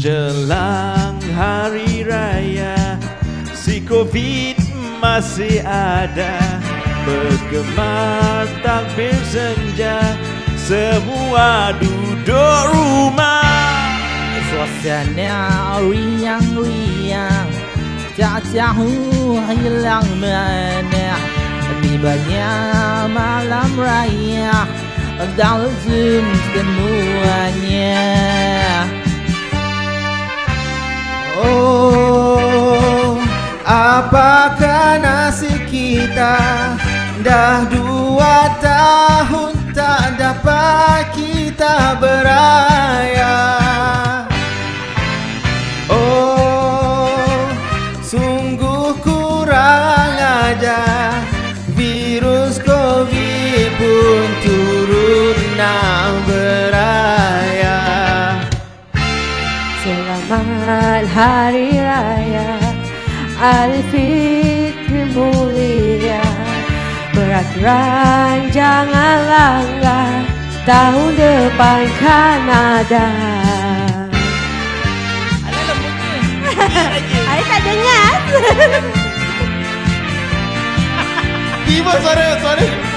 Menjelang hari raya Si Covid masih ada. Bergema takbir senja Semua duduk rumah. Suasana riang-riang Tak tahu hilang mana. Tibanya malam raya Dalam semuanya Oh, apakah nasib kita Dah dua tahun tak dapat kita beraya Hari Raya Aidilfitri mulia. Peraturan jangan langgar Tahun depan kan ada Saya tak dengar? Tiba suara, suara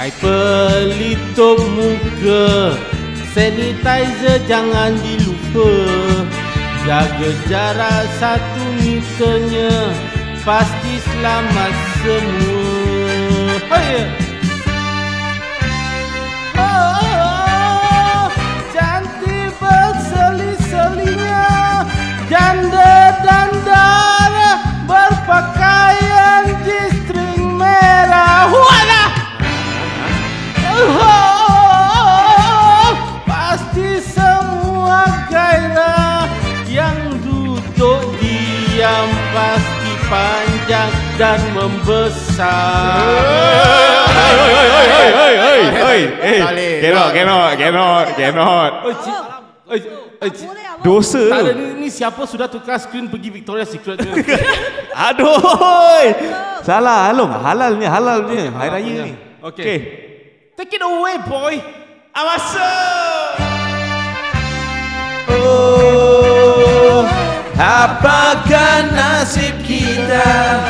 Pakai pelitup muka Sanitizer jangan dilupa. Jaga jarak satu meternya Pasti selamat semua. Oh dan dara berpakaian G-string merah. Walah! Oh, pasti semua gairah Yang duduk diam pasti panjang dan membesar hei, hei, hei, hei, hei, hei, hei. Saleh. Cannot, cannot, cannot, cannot. Oi, cik. Oi, oi, cik. Dosa. Tak ada ni, ni siapa sudah tukar skrin pergi Victoria Secret ni? Aduh. Salah, Along. Halal ni, halal ni. Hari raya ni. Okay. Okay. Take it away, boy. Awasa. Oh, apakah nasib kita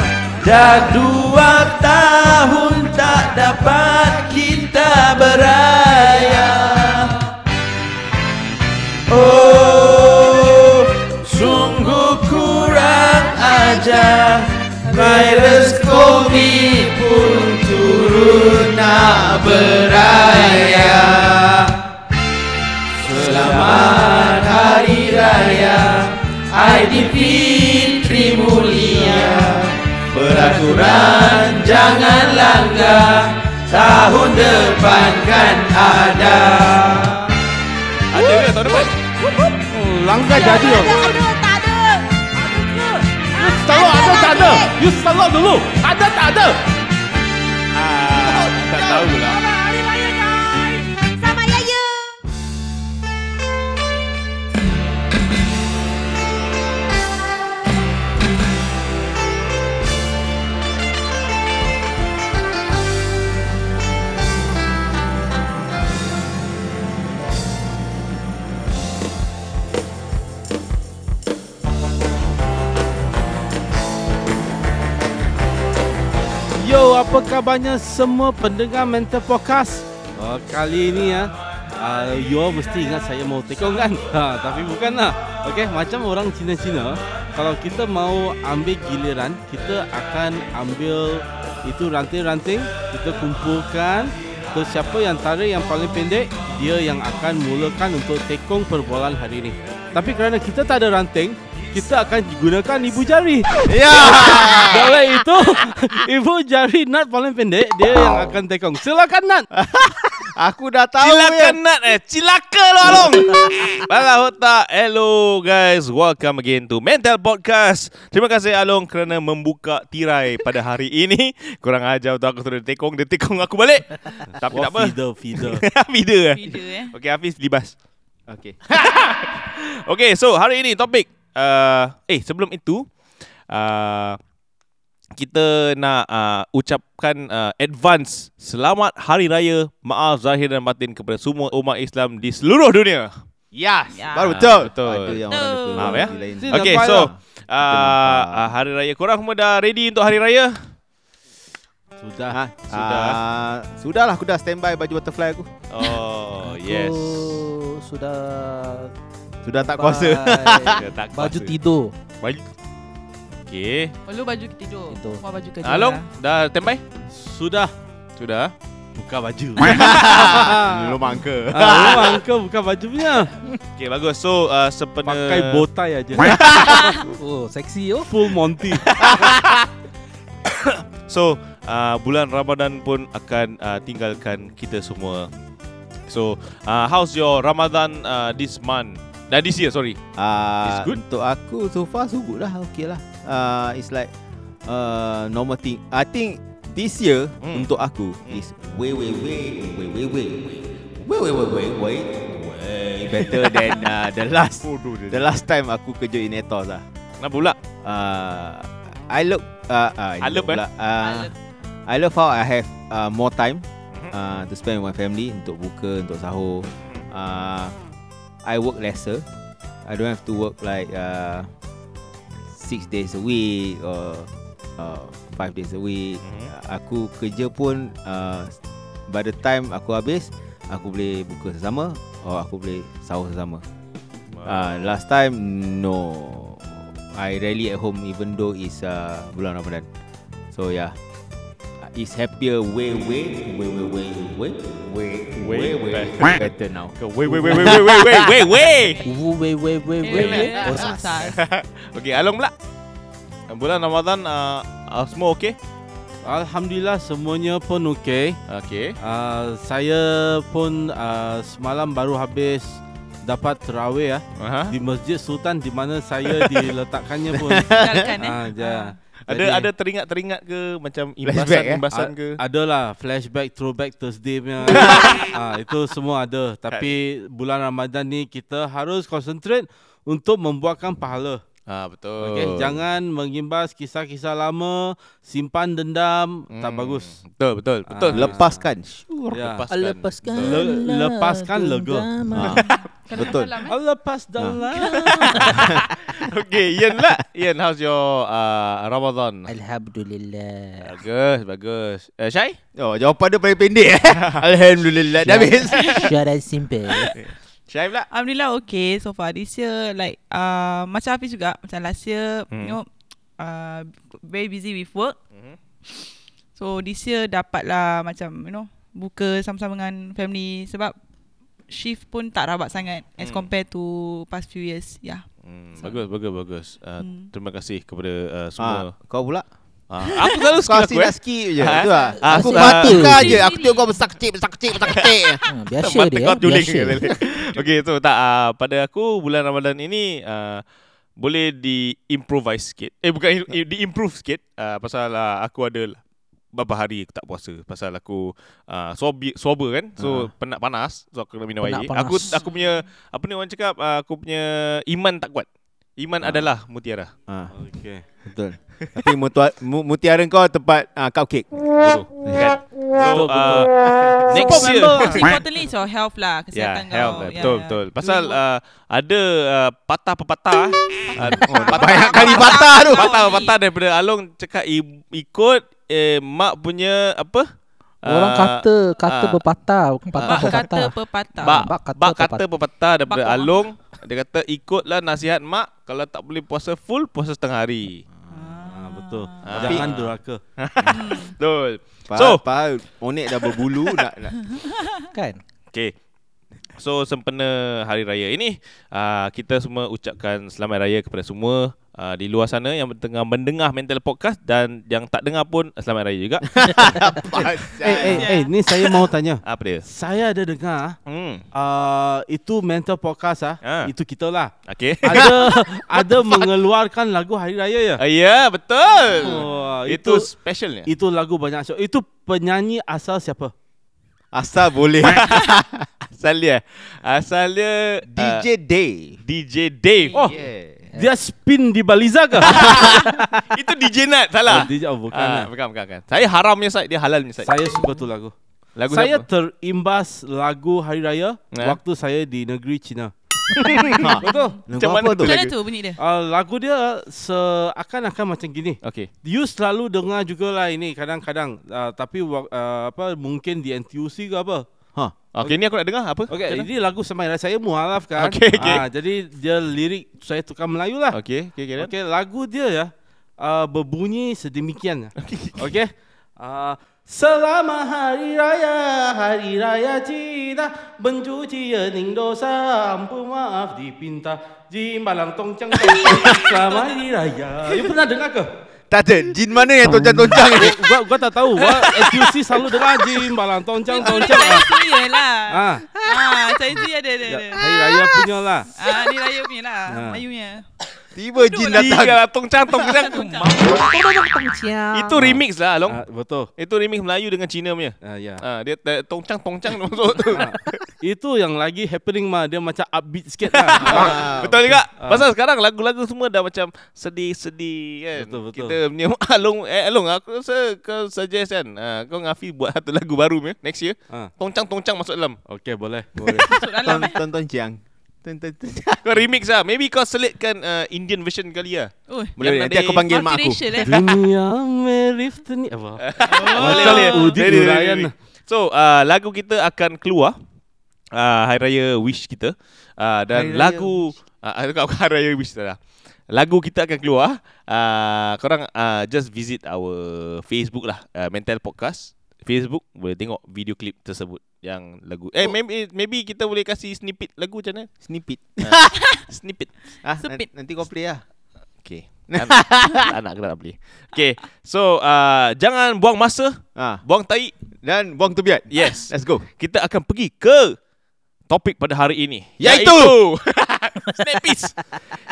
Dah dua tahun tak dapat kita beraya Oh, sungguh kurang ajar Virus Covid turut nak beraya Selamat Hari Raya Aidilfitri mulia Peraturan jangan langgar Tahun depan kan ada Ada ke tahun depan? Hmm, langgar jadi oh. Ada, tak ada You selalu ada tak ada? You selalu dulu. Ada tak ada? Ah, apa khabarnya semua pendengar Mental Podcast? Oh, kali ini ya, uh, you all mesti ingat saya mau tekong kan? Ha, tapi bukanlah. Okey, macam orang Cina-Cina, kalau kita mau ambil giliran, kita akan ambil itu ranting-ranting, kita kumpulkan. Terus siapa yang tarik yang paling pendek, dia yang akan mulakan untuk tekong perbualan hari ini. Tapi kerana kita tak ada ranting, kita akan gunakan ibu jari. Ya. Oleh itu, ibu jari Nat paling pendek, dia yang akan tekong. Silakan Nat. Aku dah tahu Cilaka ya. nat eh Cilaka lo Along Balah otak Hello guys Welcome again to Mental Podcast Terima kasih Along Kerana membuka tirai Pada hari ini Kurang ajar untuk aku sudah tekong Dia tekong aku balik Tapi Oh, tak apa feeder, feeder. Feeder eh Video eh. Okay Hafiz libas Okay. Okay so hari ini topik uh, Eh sebelum itu uh, kita nak uh, ucapkan uh, advance selamat hari raya maaf zahir dan batin kepada semua umat Islam di seluruh dunia. Yes. Ya. Baru betul. Betul. Ada yang orang Betul. Maaf ya. Okay, so uh, uh, hari raya korang semua dah ready untuk hari raya? Sudah. Ha, Sudah. Uh, sudahlah aku dah standby baju butterfly aku. Oh, yes. Aku sudah Sudah tak kuasa. tak Baju kuasa. tidur Baju. Okay. Perlu baju tidur. Tidur. Semua baju kerja. Along, lah. dah standby? Sudah. Sudah. Buka baju. Lu mangka. ah, memang kau buka baju punya. Okay, bagus. So, uh, sepena... Pakai bow tie aja. Oh seksi oh Full Monty. So, uh, bulan Ramadan pun akan uh, tinggalkan kita semua. So, uh, how's your Ramadan uh, this month? Dah this year sorry uh, It's good Untuk aku so far so good lah Okay lah uh, It's like uh, Normal thing I think This year mm. Untuk aku mm. Is way way way Way way way Way way way way Way Way better than uh, The last oh. The last time aku kerja in Etos lah Kenapa pula? Uh, I look uh, uh, I, I love pula. Uh, I love how I have uh, More time uh, To spend with my family Untuk buka Untuk sahur uh, I work lesser. I don't have to work like uh, six days a week or uh, five days a week. Mhm. Aku kerja pun uh, by the time aku habis, aku boleh buka sesama or aku boleh sahur sesama. Uh, last time no, I rarely at home even though it's uh, bulan Ramadan. So yeah, uh, it's happier way way way way way way way way way way better now. Wait, wait, wait, wait, wait, wait, wait, wait, wait. Wuh weh weh weh weh weh Eh, Oh susah. Okay, Along pula. Bulan Ramadan uh, uh, semua okay? Alhamdulillah semuanya pun okey. Okay. Uh, saya pun uh, semalam baru habis dapat terawih ya Aha. di Masjid Sultan di mana saya diletakkannya pun. Tinggalkan eh. Ah, ja. Ada Jadi- ada teringat-teringat ke macam Flashback, eh? imbasan-imbasan ke? Adalah flashback, throwback Thursday punya. ah, itu semua ada. Tapi bulan Ramadan ni kita harus concentrate untuk membuatkan pahala. Ah betul. Okey, jangan mengimbas kisah-kisah lama, simpan dendam, tak Hmm, bagus. Betul, betul, betul. Ah. Lepaskan. Ya. Lepaskan. Lepaskan Le- lepaskan lega. Kena Betul. malam, eh. Lepas dalam. Okay, Ian lah. Ian, how's your uh, Ramadan? Alhamdulillah Bagus, bagus. Uh, Syai? Oh, jawapan dia paling pendek eh. Alhamdulillah dah habis. Short and simple Syai pula? Alhamdulillah okay so far this year like uh, macam Hafiz juga macam last year Hmm. you know uh, very busy with work Mhm. so this year dapatlah macam you know buka sama-sama dengan family sebab shift pun tak rabak sangat as Hmm. compared to past few years yeah Hmm, So- bagus, bagus, bagus. Uh, Hmm. Terima kasih kepada uh, Ah, semua. kau pula? Ah, aku selalu Kau asyik aku nak eh. skip je. Ha? Lah. Ah, Aku asyik mata kau je. Aku tengok kau besar kecil, besar kecil, besar kecil. ha, Biasa Mata dia kau eh, juling Biasa Okay, so tak uh, pada aku bulan Ramadan ini uh, boleh di-improvise sikit. Eh bukan i- di-improve sikit uh, pasal uh, aku ada beberapa hari aku tak puasa pasal aku uh, sober, sober kan. So Ah. penat panas, so aku kena minum Penat air. panas. Aku aku punya apa ni orang cakap uh, aku punya iman tak kuat. Iman Ah. adalah mutiara. Ha, Okey. betul. Tapi mutua- mu- mutiara kau tempat uh, cupcake. Bodoh. kan? So uh, next Support year member importantly is your health lah Kesihatan yeah, health kau lah. betul betul. Pasal uh, ada uh, patah-pepatah uh, Oh, banyak kali patah tu. patah-pepatah daripada Along cakap ikut eh, mak punya apa? Orang Ah, kata Kata ah, berpatah Bukan patah Bak kata berpatah pepatah Bak, Bak kata bak kata pepatah daripada Bak- Along Dia kata ikutlah nasihat mak Kalau tak boleh puasa full Puasa setengah hari betul. Ah. Jangan durhaka. Betul So pa, onek dah berbulu nak, nak. Kan Okay So sempena Hari Raya ini uh, Kita semua ucapkan Selamat Raya kepada semua uh, di luar sana yang tengah mendengar Mental Podcast dan yang tak dengar pun selamat raya juga. Eh, eh, eh, ni saya mau tanya. Apa dia? Saya ada dengar Hmm. uh, itu mental podcast ah, Ah. itu kita lah. Okay. Ada ada mengeluarkan lagu hari raya ya. Ah, ya, betul. Oh, itu itu specialnya. itu lagu banyak show. Itu penyanyi asal siapa? Asal boleh. Asal dia. Asal dia DJ Day. uh, DJ Dave. Oh, Yeah. Dia spin di Baliza ke? itu DJ Nat salah. Oh, DJ, oh, bukan. Ah, lah. bukan, bukan, bukan. Saya haramnya side, dia halalnya side. Saya suka tu lagu. Lagu saya siapa? terimbas lagu hari raya Eh? waktu saya di negeri China. Ha. Betul. Macam mana apa tu? Macam tu bunyi dia? Uh, lagu dia seakan-akan macam gini. Okay. You selalu dengar jugalah ini kadang-kadang uh, tapi uh, apa mungkin di NTUC ke apa. Ha. Okay, ni aku nak dengar apa? Okey, Macam ini lagu semai saya mualaf kan. Okey, okey. Ah, jadi dia lirik saya tukar Melayu lah. Okay, okay, okay. Okey, okay, lagu dia ya uh, berbunyi sedemikian. Okey. Uh, Selamat Hari Raya, Hari Raya Cina Mencuci ening dosa, ampun maaf dipinta Jimbalang tongcang tongcang Selamat Hari Raya You pernah dengar ke? Tak ada. Jin mana yang toncang-toncang ni? gua, gua tak tahu Gua SQC selalu dengar Jimbalang tongcang Oh, ni tongcang saya ah. sendiri lah. ah. Ah, saya sendiri ada ada. Ya, ada. Hari Raya punya lah Ah, ni raya punya lah. Ah. Melayunya. Tiba jin datang. Tiga tongcang tongcang tu. Tongciang. Itu remix lah, Long. ah, Betul Itu remix Melayu dengan Cina punya. ah, ya. Ah, dia uh, tongcang tongcang masuk tu. Ah, Itu yang lagi happening mah Dia macam upbeat sikit lah Ah, Betul juga. Ah. Pasal sekarang lagu-lagu semua dah macam sedih-sedih kan. Betul, betul. Kita punya Along eh Along aku rasa kau suggest kan. Ah, kau dengan Afi buat satu lagu baru punya next year. ah. Tongcang-tongcang masuk dalam. Okay boleh, boleh. Masuk dalam eh. Tonton-toncang. Kau remix lah. Maybe kau selitkan uh, Indian version kali lah. Oh, Boleh, boleh. Nanti aku panggil mak aku. eh. Dunia merif ni apa? boleh, Macam boleh. Ready. So uh, lagu kita akan keluar uh, Hari Raya Wish kita uh, Dan Hari Raya lagu uh, Hari Raya Wish kita lah Lagu kita akan keluar uh, Korang uh, just visit our Facebook lah uh, Mental Podcast Facebook boleh tengok video klip tersebut yang lagu. Eh maybe maybe kita boleh kasih snippet lagu macam mana? Snippet. snippet. Ah, Sepit. nanti kau play lah. okay. Tak nak. Kena nak beli okay. So uh, jangan buang masa. Ah, buang tai dan buang tu biar. yes. Let's go. kita akan pergi ke topik pada hari ini. Iaitu- Snap peace.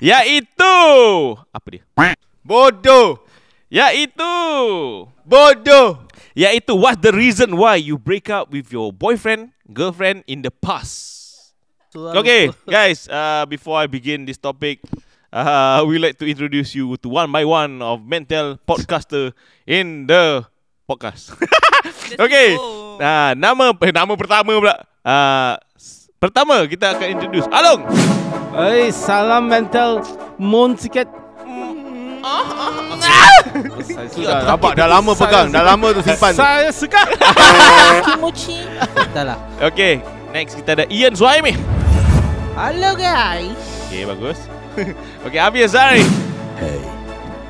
Iaitu Apa dia? Bodoh. Iaitu Bodoh. Iaitu What's the reason why you break up with your boyfriend Girlfriend in the past Okay guys uh, Before I begin this topic uh, We like to introduce you to one by one Of mental podcaster In the podcast Okay Oh. uh, Nama eh, Nama pertama pula uh, Pertama kita akan introduce Along Eh, salam mental Mon sikit. Saya Sudah nampak dah lama pegang, dah lama tu simpan. Saya suka. Kimochi. Dah lah. Okay Next kita ada Ian Suhaimi Hello guys. Okay bagus Okay Abi Azari Hey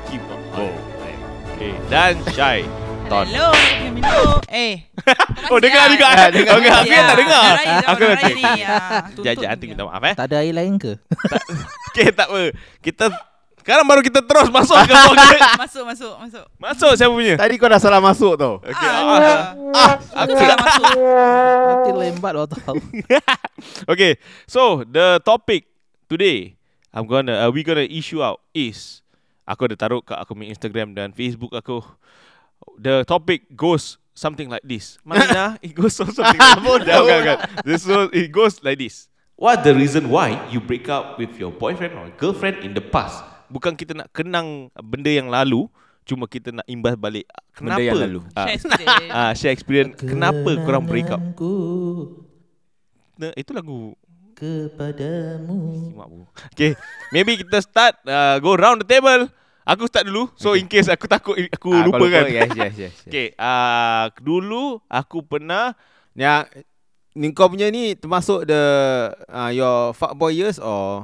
Keep on oh. Okay Dan Ton Hello, nak minum. Eh. Oh dengar juga dengar. Okay Abi Ya, tak dengar Aku ah, tuntut Sekejap ni. nanti minta maaf eh Tak ada air lain ke? Okay tak apa Kita Sekarang baru kita terus masuk ke Masuk, masuk, masuk. Masuk siapa punya Tadi kau dah salah masuk tau. Okay Ah, ah. Aku salah masuk. Nanti lembat kau tahu. Okay So the topic Today I'm gonna uh, We gonna issue out Is Aku ada taruh kat aku punya Instagram dan Facebook aku The topic goes Something like this Mana It goes something like this. This was, It goes like this What the reason why You break up with your boyfriend Or girlfriend in the past Bukan kita nak kenang Benda yang lalu Cuma kita nak imbas balik Kenapa Benda yang lalu. Ah, Share experience. ah, Share experience Kenapa korang break up Nah, Itu lagu Kepadamu. Simak bu. Okay, maybe kita start uh, go round the table. Aku start dulu. So in case aku takut aku Ah, lupa kan. Yes, yes, yes. yes. Okay, uh, dulu aku pernah Yang ni kau punya ni termasuk the uh, your fuckboy years or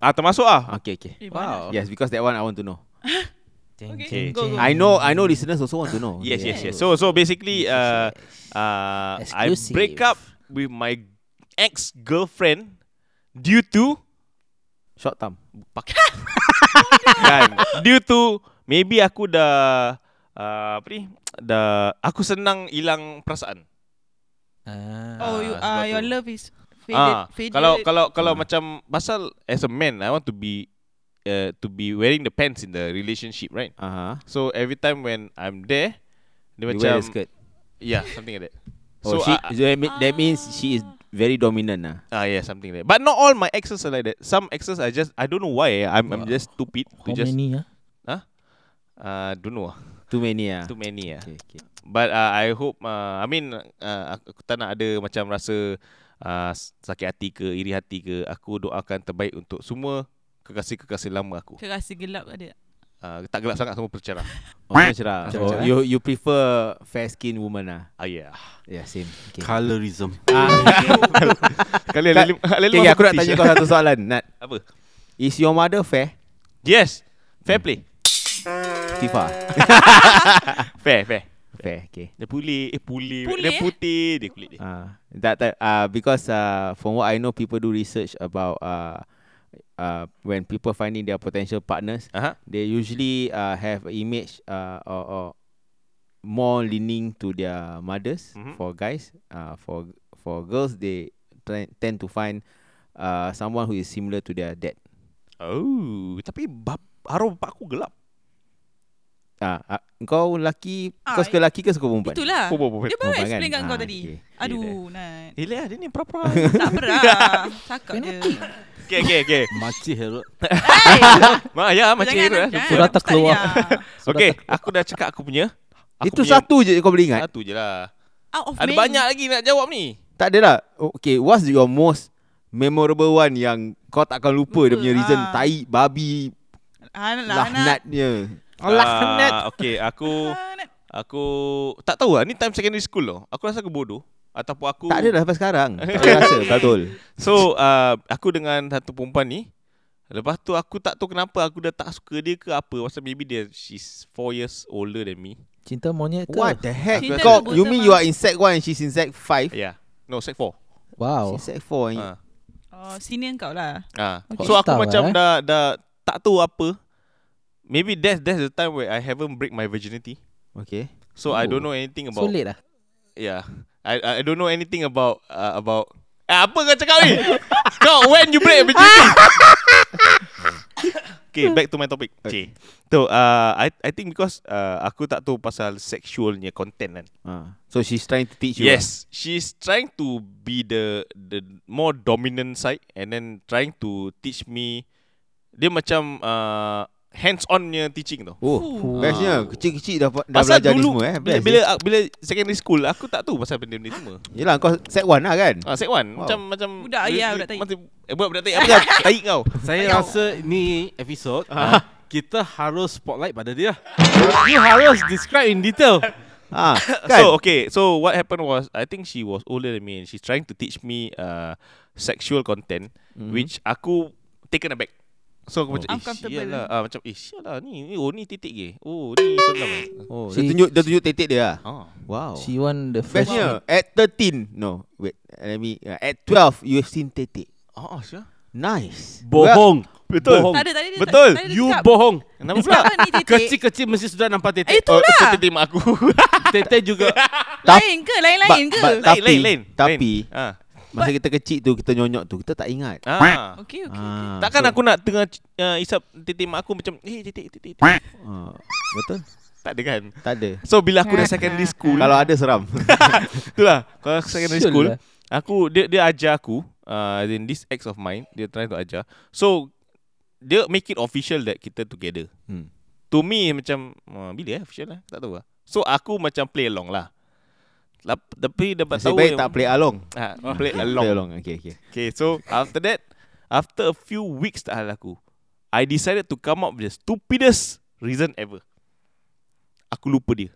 ah termasuk ah. okay okay. Eh, mana? Yes, because that one I want to know. Okay, jeng, go, go. jeng. I know I know listeners also want to know. Yes, yes, yes. So so basically Yes, uh, yes. uh, I Exclusive. break up with my ex girlfriend due to Short term. pakai. kan. Due to maybe aku dah uh, apa ni? Dah aku senang hilang perasaan. Ah. Oh, you, sebab uh, your love is faded. Ah, faded. kalau kalau kalau Ah. macam pasal as a man I want to be uh, to be wearing the pants in the relationship, right? Aha. So every time when I'm there, dia You macam wear a skirt. yeah, something like that. Oh, so she, ah, that mean- that means she is very dominant lah. ah yeah, something like that. But not all my exes are like that. Some exes are just I don't know why. I'm I'm Wow. just stupid to How just many ah? uh don't know. ah. Too many ah. Too many ah. Okay, okay. But uh, I hope uh, I mean uh, aku, aku tak nak ada macam rasa uh, sakit hati ke iri hati ke. Aku doakan terbaik untuk semua kekasih-kekasih lama aku. Terasa gelap ada. Uh, tak gelap sangat semua bercerah. Oh, cerah. Cerah, Oh, cerah. you you prefer fair skin woman. Ah yeah. Yeah, same. Okay. Colorism. Ah, Kali Kak- Alil okay, okay, aku nak tanya kau satu soalan. Nat, Apa? is your mother fair? Yes. Fair play. Tifa. Fair, fair. Fair, okay. Dia pulih, eh pulih. Pulih, Dia eh? putih, dia kulit dia. Uh, that, that uh, because uh, from what I know, people do research about uh, uh, when people finding their potential partners, Aha. they usually uh, have an image uh, or, or more leaning to their mothers Mhm. for guys. Uh, for for girls, they try, tend to find uh, someone who is similar to their dad. Oh, tapi bap, arwah bapak aku gelap. Ah, uh, kau lelaki, Ah, kau suka lelaki ke suka perempuan? Itulah. Oh, oh, oh, Dia baru explain kat kan? kau Ah, tadi. okay. Aduh, Nat. Eh, lah, dia ni pera-pera. Tak berat. Cakap dia. okay, okay, okay. Makcik Herod. Hey! Ma, ya, macam Jangan, itu. eh. Surat tak keluar. Lia. Okay, aku dah cakap aku punya. Aku Itu punya satu je kau boleh ingat? Satu je lah. Out of Ada many. banyak lagi nak jawab ni. Tak ada lah. Okay, what's your most memorable one yang kau takkan lupa, dia Lupa, punya reason ah. tai, babi, Anak. Lahnatnya. Ah, okay, aku aku tak tahu lah. Ni time secondary school loh. Aku rasa aku bodoh. Ataupun aku... Tak ada dah sampai sekarang. Tak rasa, betul. So, uh, aku dengan satu perempuan ni. Lepas tu aku tak tahu kenapa aku dah tak suka dia ke apa. Pasal maybe dia, she's 4 years older than me. Cinta monyet ke? What the heck? Cinta Kau, you mean you are in sec 1 and she's in sec 5? Yeah. No, sec 4. Wow. She's sec 4. eh. Ah. Oh, senior kau lah. Ah. Okay. So aku Tahu, macam eh? dah dah tak tahu apa. Maybe that's that's the time where I haven't break my virginity. Okay. So I Oh. don't know anything about Sulit lah. Yeah. I I don't know anything about uh, about eh, apa kau cakap ni? kau when you break virginity? okay, back to my topic. Okay. So uh, I I think because uh, aku tak tahu pasal sexualnya content kan. Ah. So she's trying to teach you. Yes, she's trying to be the the more dominant side and then trying to teach me dia macam uh, hands-onnya teaching tu. Oh, Fuh. bestnya. Kecil-kecil dah, dah Pasal belajar ni dulu semua eh. bila, Best, bila eh. bila secondary school aku tak tahu pasal benda ni semua. Yelah kau sec 1 lah kan? Ah, sec 1 wow. Macam macam Budak ayah, budak tahi. Macam eh, budak budak tahi apa dah tahi kau. Saya rasa ni episod kita harus spotlight pada dia. You harus describe in detail. Ah, kan? So okay, so what happened was I think she was older than me and she's trying to teach me uh, sexual content Mhm. which aku taken aback. So aku macam eh sial lah ah, Macam eh sial lah ni, ni Oh ni titik ke Oh ni senang lah Oh, She- dia tunjuk dia tunjuk tetek dia lah. ah. Wow. She want the first Bestnya at 13. No, wait. Let me uh, at 12 you have seen tetek. Ah, sial Nice. Bohong. Betul. Bohong. Tak ada, tadi dia Betul. tadi dia You cakap, bohong. Kenapa pula? Titik. Kecil-kecil mesti sudah nampak Eh, tetek. Oh, itulah. titik mak aku Tetek juga. Lain ke? Lain-lain ke? But- Lain, Tapi- lain, lain tapi- Masa kita kecil tu kita nyonyok tu kita tak ingat. Ah. Okey, okey. Ah, Takkan so- aku nak tengah uh, isap titik mak aku macam eh titik titik titik. Ah, betul? Tak ada kan? Tak ada. So bila aku dah secondary school Kalau ada seram. Itulah Kalau aku secondary Sure school lah. Aku Dia dia ajar aku uh, in this ex of mine Dia trying to ajar So Dia make it official That kita together hmm. To me macam uh, Bila eh official lah Tak tahu lah So aku macam play along lah Lap, Tapi dapat Nasib tahu baik tak play along. ha, Play Play along along. Okay, okay. Okay so After that After a few weeks tak hal aku I decided to come up with the stupidest reason ever Aku lupa dia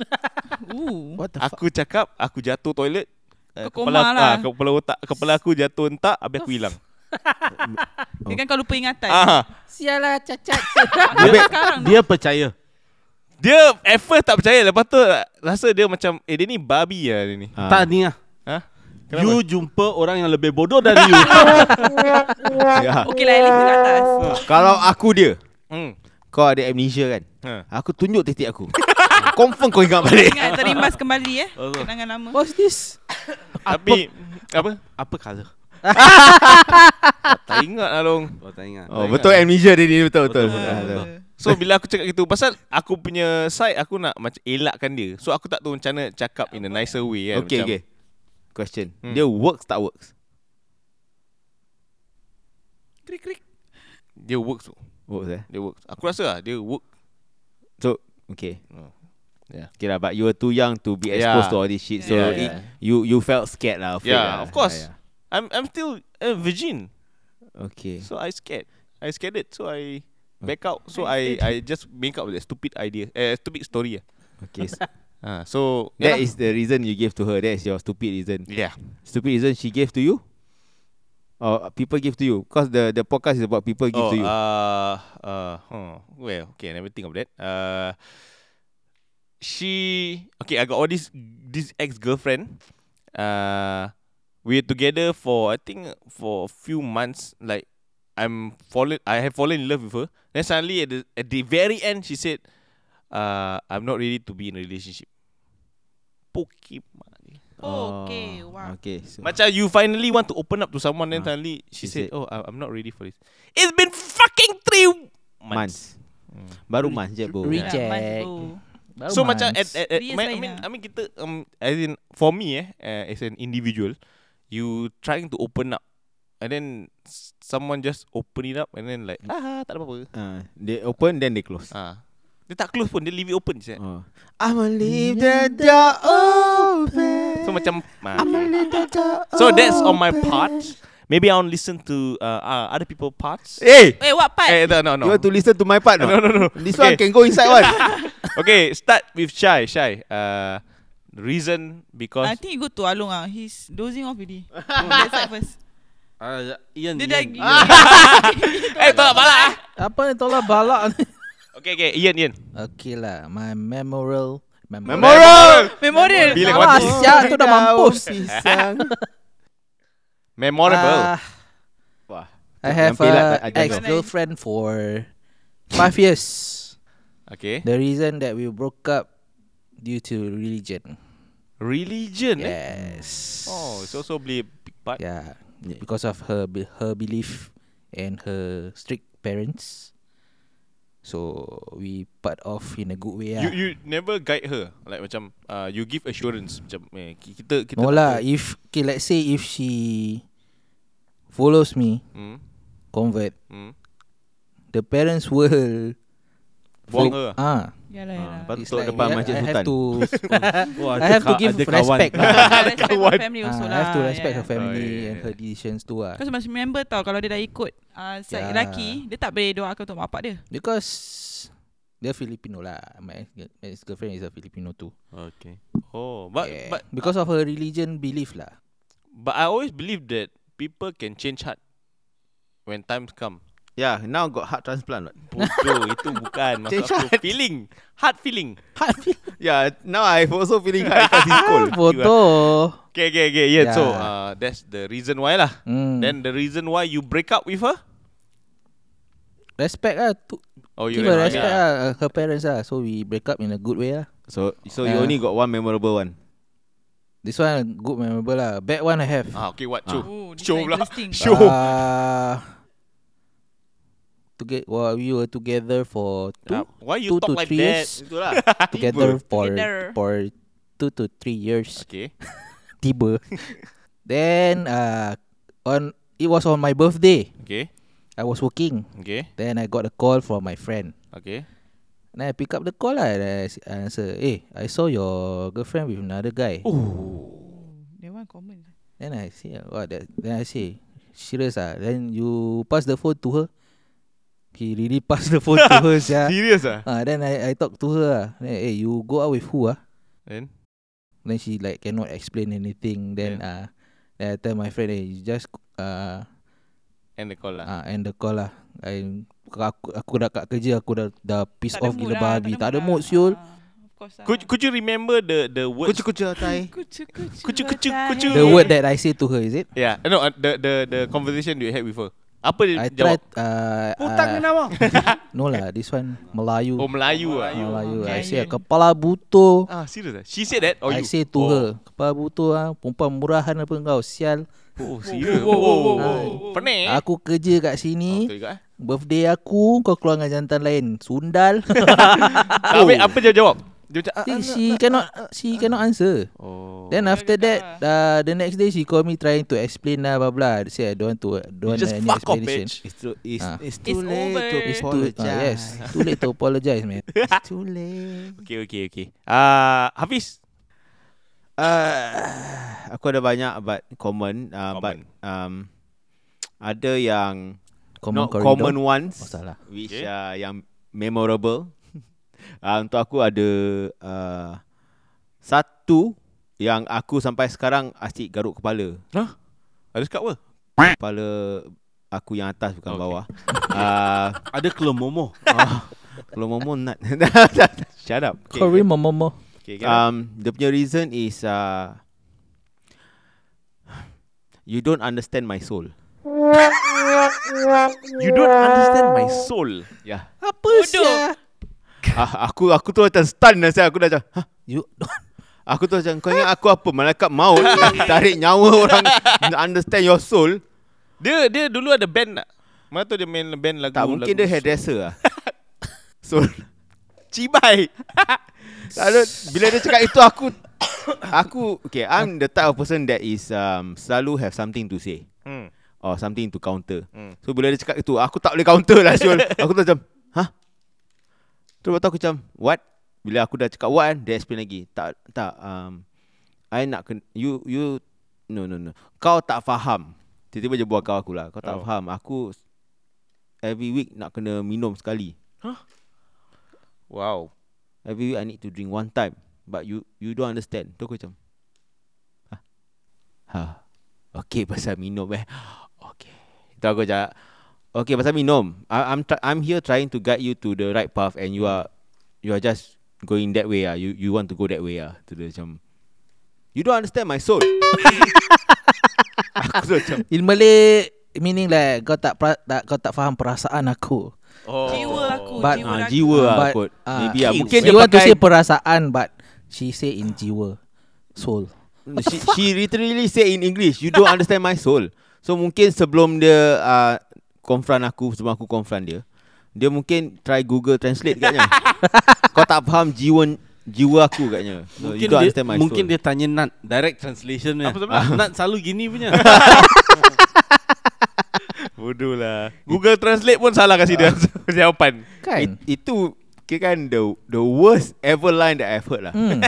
Ooh. What the fuck? Aku cakap Aku jatuh toilet eh, Kau kepala, koma lah. ah, kepala otak Kepala aku jatuh entak Habis aku hilang Dia kan kau lupa ingatan. ah, Sialah cacat. Dia, dia percaya. Dia at first tak percaya Lepas tu Rasa dia macam Eh dia ni babi lah dia ni Ah. Tak ni ah. Ha? Kenapa? You jumpa orang yang lebih bodoh dari you. ya. Okay lah, at least dekat atas. Kalau aku dia, Hmm. kau ada amnesia kan? Ha. Aku tunjuk titik aku. Confirm kau ingat balik. Ingat terimbas kembali eh. Oh. Kenangan lama. What's this? Tapi apa? Apa color? Tak ingat lah long. Oh, tak ingat. Oh, Tak betul ingat. amnesia dia ni betul betul. Betul, betul, betul, betul. So bila aku cakap gitu Pasal aku punya side Aku nak macam elakkan dia So aku tak tahu macam mana Cakap in a nicer way kan Okay macam, okay. Question. Hmm. Dia works tak works? Krik krik. Dia works tu Works eh. Dia works Aku rasa lah Dia work So okay. Oh, yeah. Okay lah, but you were too young to be Yeah. exposed to all this shit. So Yeah, it, yeah. you you felt scared lah. afraid Yeah, lah. of course. Yeah, I'm I'm still a virgin yeah. Okay. So I scared I scared it So I Back out So I I just make up that stupid idea Eh stupid story lah Okay. s- Ah, So that yeah is the reason you gave to her. That is your stupid reason. Yeah Stupid reason she gave to you? Or people give to you? Because the the podcast is about people give oh, to you. Uh, uh, huh. Well, okay, I never think of that. Uh, she okay. I got all this this ex girlfriend. Uh, we're together for I think for a few months. Like I'm fallen. I have fallen in love with her. Then suddenly at the at the very end, she said, "Uh, I'm not ready to be in a relationship." Pokemon. Oh, okay. Wow. Okay. So, Macam you finally want to open up to someone Then Ah. suddenly she, She said, said- Oh I'm not ready for this It's been fucking three months, months. Baru months je bro. Reject. months, bro. Baru So macam at, at, at my, I mean lah. I mean kita um as in for me eh uh, as an individual you trying to open up and then someone just open it up and then like ah tak ada apa-apa. Uh, they open then they close. Ah. Dia tak close pun dia leave it open je. Oh. I'ma leave the door open. So macam ah, I'ma leave the door So that's on my part. Maybe I'll listen to uh, uh other people parts. Hey, Eh, what part? Eh no no no. you want to listen to my part? no no no. This Okay. one can go inside one. okay, start with Shy. Shy. Uh, reason because I think you go to Along ah. He's dozing off already. Let's start first. Uh, Ian, Dia dah Ian. gila. eh tolak balak ah. Apa ni tolak balak ni? Okay okay Ian Ian. Okay lah, my memorial Memorial. Memorial. Bila kau Ah, siap tu dah mampus. Memorable. Ah, Wah. I have a ex-girlfriend for five years. okay. The reason that we broke up due to religion. Religion. Eh? Yes. Oh, it's also play a big part. Yeah, because of her her belief and her strict parents. So we part off in a good way You lah. you never guide her like macam uh, you give assurance macam eh, ki- kita kita No lah, if okay, let's say if she follows me, Hmm. convert, Hmm. the parents will Buang her. Ah, Yalah, Ah, yalah. tu like depan Masjid I Sultan. have to Oh, I have to give ada kawan. respect lah. respect her family also I lah. have to respect her yeah. family Oh, yeah, and her decisions too lah. Kau must remember tau Kalau dia dah ikut uh, Side Yeah. lelaki Dia tak boleh doakan untuk mak bapak dia Because they're Filipino lah. My ex- my ex-girlfriend is a Filipino too. Okay. Oh, but Yeah. but because of her religion belief lah. but I always believe that people can change heart when times come. Yeah, now got heart transplant. Bodoh itu bukan maksud Change aku feeling, heart feeling. Yeah, now I've also feeling heart because it's cold. Foto. Okay, okay, okay. Yeah, so Yeah. uh, that's the reason why lah. Hmm. Then the reason why you break up with her? respect lah. To, Oh, you give her respect yeah. lah. uh, Her parents lah. So we break up in a good way lah. So so you Yeah. only got one memorable one. This one good memorable lah. Bad one I have. Ah, okay, what? Ah. Show. Oh, this Show one pula. interesting. Show. Uh, to get, well, we were together for two, Ah, why you two talk to like three that? years. Itulah. together for Together. for two to three years. Okay. Tiba. then uh, on it was on my birthday. Okay. I was working. Okay. Then I got a call from my friend. Okay. Then I pick up the call lah. And I s- I answer, hey, I saw your girlfriend with another guy. Oh, that one common. Then I say, what? That, then I say, serious ah. Then you pass the phone to her. He really passed the phone to her, sia. Serious ah? Ah, then I I talk to her ah. Then, hey, you go out with who ah? Then? Then she like cannot explain anything. Then uh, then I tell my friend, hey, you just uh, End the call lah. uh end the call lah. I aku, aku dah kat kerja aku dah dah piss Tak off gila lah, babi. Tak ada mood siul. Ah, lah. Could could you remember the the words? Kucu-kucu tai. Kucu kucu. Kucu, kucu, kucu. The word that I say to her is it? Yeah, no, uh, the the the conversation you had with her. Apa dia I jawab? tried uh, Putang uh, kenapa? No lah This one Melayu Oh Melayu ah. Melayu I Melayu. say kepala butuh Ah, serious ah? She said that or I you? say to oh. her Kepala butuh ah, Perempuan murahan apa kau Sial Oh, serious. Wow, wow, wow, Ah, wow. Pening. Aku kerja kat Oh, sini juga eh. Birthday aku Kau keluar dengan jantan lain Sundal Habis apa dia jawab? Dia macam ah, See, ah, She cannot She cannot answer Oh. Then after that uh, The next day she call me Trying to explain lah blah blah Say I don't want to Don't want just any fuck off, explanation bitch. It's too, it's, Ah. it's too It's late over. to It's too, apologize. uh, yes Too late to apologize man It's too late. Okay, okay, okay. Ah, Hafiz. Uh, aku ada banyak but common, uh, but Common. um, ada yang Common not corridor common ones Oh salah which Okay. uh, yang memorable. Uh, untuk aku ada uh, satu yang aku sampai sekarang asyik garuk kepala. Ada cakap apa? Kepala aku yang atas bukan Okay. bawah. Uh, Ada kelomomo. kalau momo nut. Shut up. Okay. Korean momomo Okay, um, the punya reason is uh, you don't understand my soul. you don't understand my soul. Yeah. Apa Bodoh. Ah, aku aku tu macam stun lah saya. Aku dah macam, Hah? You aku tu macam kau ingat aku apa? Malaikat maut tarik nyawa orang understand your soul. Dia dia dulu ada band tak? Mana tu dia main band lagu Tak mungkin lagu dia hairdresser lah. soul. Cibai. Lalu bila dia cakap itu aku aku okay, I'm the type of person that is um, selalu have something to say Hmm. or something to counter. Hmm. So bila dia cakap itu Aku tak boleh counter lah Syul Aku tu macam? Terus lepas tu aku macam What? Bila aku dah cakap what? kan Dia explain lagi. Tak Tak um, I nak ken- You You No no no. Kau tak faham. Tiba-tiba dia buat kau aku lah. Kau tak Oh. faham. Aku Every week nak kena minum sekali. Wow. Every week I need to drink one time. But you you don't understand. Tu aku macam Hah? Ha. Okay pasal minum eh. Okay. Tu aku cakap Okay pasal minum I, I'm try- I'm here trying to guide you to the right path And you are You are just Going that way ah. You you want to go that way ah. Tu dia macam You don't understand my soul Aku tu macam In Malay Meaning like Kau tak pra, tak, Kau tak faham perasaan aku Oh. Jiwa aku, But- jiwa ah, aku. Jiwa lah But, kot ah, Maybe Kills. Mungkin dia want to say perasaan But She say in jiwa Soul she, she literally say in English You don't understand my soul So mungkin sebelum dia uh, Confront aku Sebelum aku confront dia Dia mungkin Try Google Translate katnya Kau tak faham jiwa Jiwa aku katnya so, Mungkin You don't dia, mungkin dia tanya Nat direct translation Apa sebelah? Nat selalu gini punya. Bodoh lah. Google Translate pun salah kasih dia jawapan. Kan It, Itu Kira kan the the worst ever line that I've heard lah hmm.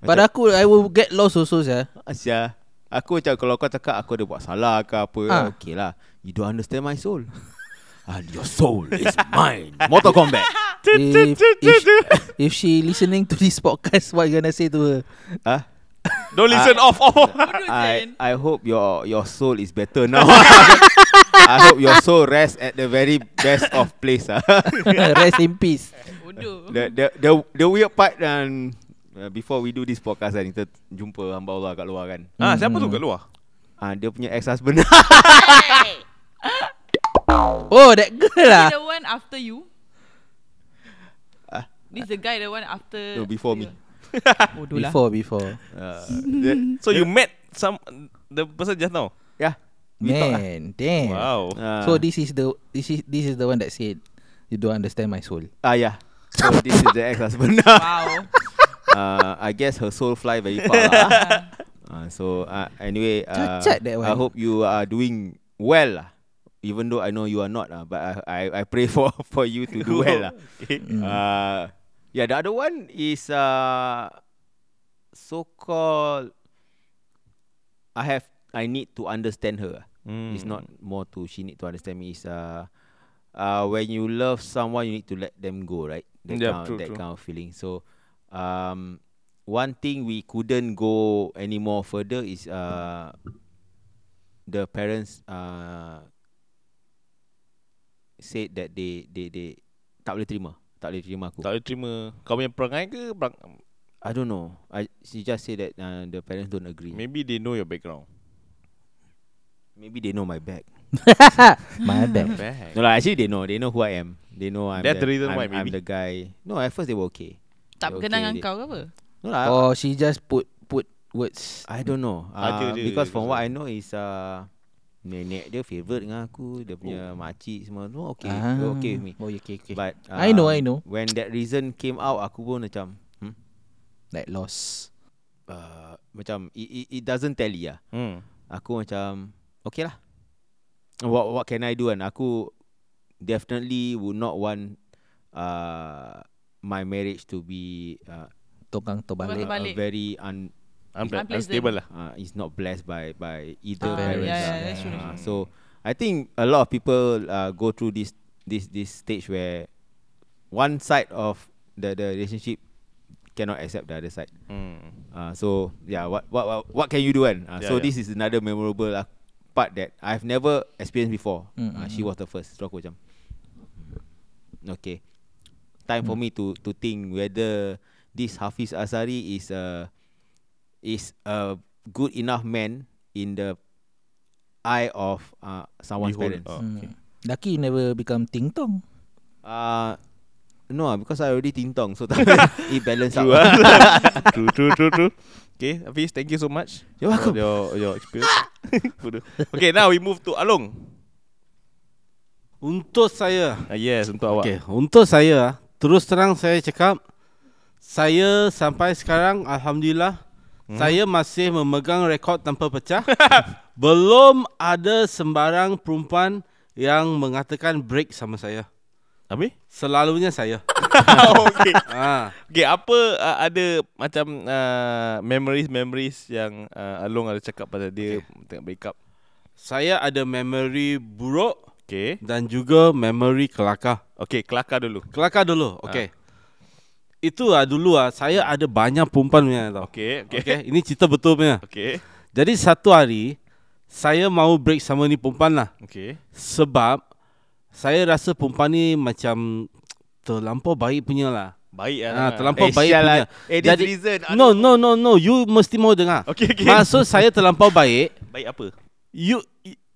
Pada aku I will get lost also ya. Asia Aku macam Kalau kau cakap Aku ada buat salah ke apa Ah. Okay lah You don't understand my soul And your soul is mine Mortal Kombat if, if, if she listening to this podcast What you gonna say to her Huh? Don't listen off off. Bodoh, I. I hope your your soul is better now. I hope your soul rests at the very best of place. ah. Rest in peace the the the the weird part dan uh, before we do this podcast kan kita jumpa hamba Allah kat luar kan. Ah, siapa tu kat luar? Ah dia punya ex husband. Oh that girl lah He the one after you? Ah. This the guy the one after no, before me. Bodoh lah Before before Uh, So you met some the person just now? yeah. We talk lah. Man damn Wow. Ah, So this is the This is this is the one that said You don't understand my soul ah yeah. So this is the ex husband. Wow uh, I guess her soul fly very far lah. Uh, so uh, anyway, uh, Cacat that one. I hope you are doing well lah. Even though I know you are not lah, but I I, I pray for for you to do well. Okay. Mm. Uh, yeah, the other one is uh, so called. I have I need to understand her. Mm. It's not more to she need to understand me. Is uh, uh, when you love someone, you need to let them go, right? That Yeah, kind of, true, that true. kind of feeling. So, um, one thing we couldn't go any more further is uh, the parents uh said that they they they tak boleh terima, tak boleh terima aku. Tak boleh terima kau punya perangai ke perang, I don't know. I she just say that uh, the parents don't agree. Maybe they know your background. Maybe they know my back. My. Back. No lah, actually they know. They know who I am. They know I'm That's the, the reason I'm, why, I'm maybe. the guy. No, at first they were okay. Tak Okay, berkenan dengan dia- kau ke apa? No lah. Or she just put put words. I don't know. Uh, dia, because dia from rasa. what I know is uh, nenek dia favourite dengan aku. Dia punya oh. makcik semua. No, okay. Ah. They okay with me. Oh, okay, okay. But uh, I know, I know. When that reason came out, aku pun macam, hmm? like loss. uh, macam it, it, it doesn't tally lah. Hmm. Aku macam okay lah. What what can I do kan? Aku definitely would not want uh, my marriage to be uh, Tokang terbalik. Terbalik. a very un Unpla- Unpleasant. unstable lah. uh, is not blessed by by either Ah, parents. yeah, yeah, lah. that's true. Uh, so I think a lot of people uh, go through this this this stage where one side of the the relationship cannot accept the other side. Hmm. Uh, so yeah, what what what, what can you do? Kan? Uh, Yeah, so yeah. this is another memorable uh, part that I've never experienced before. Mm, Uh, mm, she mm. was the first. So aku macam okay, time for me to to think whether this Hafiz Asari is a is a good enough man in the eye of uh, someone's Behold. parents. Oh, Hmm. okay. Lucky never become ting tong. Uh, no, ah, because I already ting tong, so it balance True, out. ah. true, true, true, true. Okay, Hafiz, thank you so much. You're welcome. For your your experience. Okay, now we move to Along. Untuk saya, Uh, yes, untuk awak. okay, untuk saya, terus terang saya cakap, saya sampai sekarang, alhamdulillah, Hmm. saya masih memegang rekod tanpa pecah. Belum ada sembarang perempuan yang mengatakan break sama saya. Habis? Selalunya saya. okay. ah, Okay, apa uh, ada macam uh, memories-memories yang uh, Along ada cakap pada dia okay. tengah break up? saya ada memory buruk Okay. dan juga memory kelakar. Okay, kelakar dulu. Kelakar dulu, okey. Itu lah dulu ah saya ada banyak perempuan punya tau. Okay, okay. Ini cerita betul punya. Okay. Jadi satu hari saya mau break sama ni perempuan lah. Okay. Sebab saya rasa perempuan ni macam terlampau baik punya lah. Baik lah. Ah, terlampau Eh, baik punya. lah. Eh, this reason. No, no, no, no. You mesti mau dengar. Okay, okay. Maksud saya terlampau baik. Baik apa? You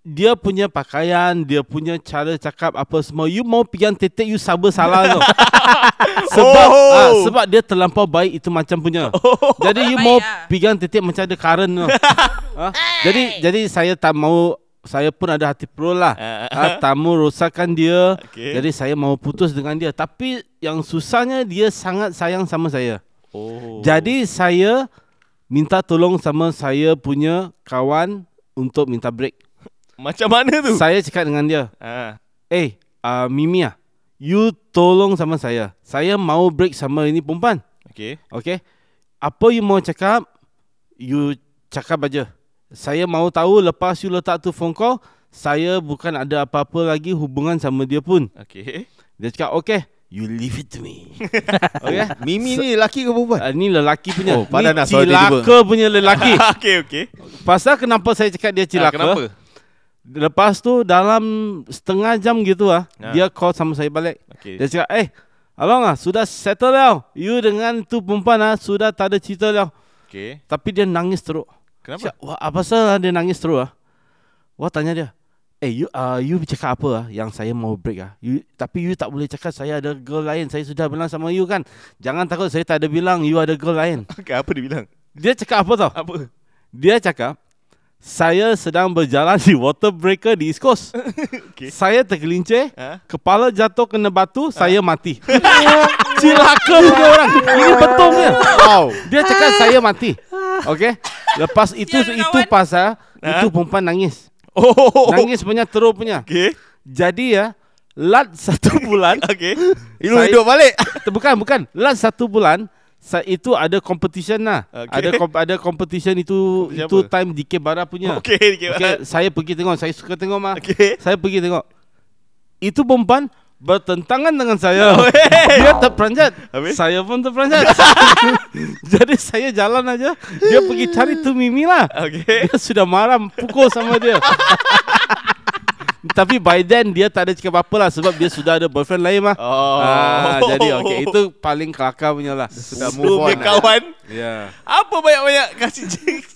dia punya pakaian, dia punya cara cakap apa semua. You mau pegang tetek you sabar salah tau. sebab Oh. ah, sebab dia terlampau baik itu macam punya. Jadi you Baik mau lah. pegang tetek macam ada current tau. ah, jadi jadi saya tak mau saya pun ada hati pro lah. Ah, ah, tak mau rosakkan dia. Okay. Jadi saya mau putus dengan dia. Tapi yang susahnya dia sangat sayang sama saya. Oh. Jadi saya minta tolong sama saya punya kawan untuk minta break. Macam mana tu? Saya cakap dengan dia, Ah. "Eh, uh, Mimi ah, you tolong sama saya. Saya mau break sama ini perempuan. Okay. Okay? Apa you mau cakap, you cakap aja. Saya mau tahu lepas you letak tu phone call, saya bukan ada apa-apa lagi hubungan sama dia pun. Okay. Dia cakap, okay, you leave it to me. okay? Mimi ni lelaki ke perempuan? Uh, ni lelaki punya. Oh, ni cilaka punya lelaki. okay, okay. Pasal kenapa saya cakap dia Ah, cilaka? kenapa? Lepas tu dalam setengah jam gitu ah, Ah. dia call sama saya balik. Okay. Dia cakap, "Eh, Along ah, sudah settle lah. You dengan tu perempuan ah sudah tak ada cerita lah." Okay. Tapi dia nangis teruk. Kenapa? Cakap, Wah, apa salah dia nangis teruk ah? Wah tanya dia, "Eh, you uh, you cakap apa ah yang saya mau break ah? You tapi you tak boleh cakap saya ada girl lain. Saya sudah bilang sama you kan. Jangan takut saya tak ada bilang you ada girl lain." Okay, apa dia bilang? Dia cakap apa tau? Apa? Dia cakap, saya sedang berjalan di water breaker di East Coast. Okay. Saya tergelincir, Ha? kepala jatuh kena batu, saya mati. Cilaka punya orang. Ini betul punya. Wow. Dia cakap saya mati. Okay? Lepas itu Sial, itu kawan. pasal Ha? itu perempuan nangis. Oh. Nangis punya teruk punya. Okay. Jadi ya, lat satu bulan. Okay. Saya- hidup balik. bukan bukan. Lat satu bulan. Sa itu ada competition lah. Okay. Ada kom- ada competition itu Competition itu apa? time DK Bara punya. Okay. okay. Okay, saya pergi tengok. Saya suka tengok mah. Okay. Saya pergi tengok. Itu perempuan bertentangan dengan saya. Dia terperanjat. Habis? Saya pun terperanjat. Jadi saya jalan aja. Dia pergi cari tu Mimi lah. Okay. Dia sudah marah pukul sama dia. Tapi by then dia tak ada cakap apa lah sebab dia sudah ada boyfriend lain mah. Oh. Ah, jadi okey itu paling kelakar punya lah. Sudah Move on. lah. kawan. Ya. Apa banyak-banyak kasih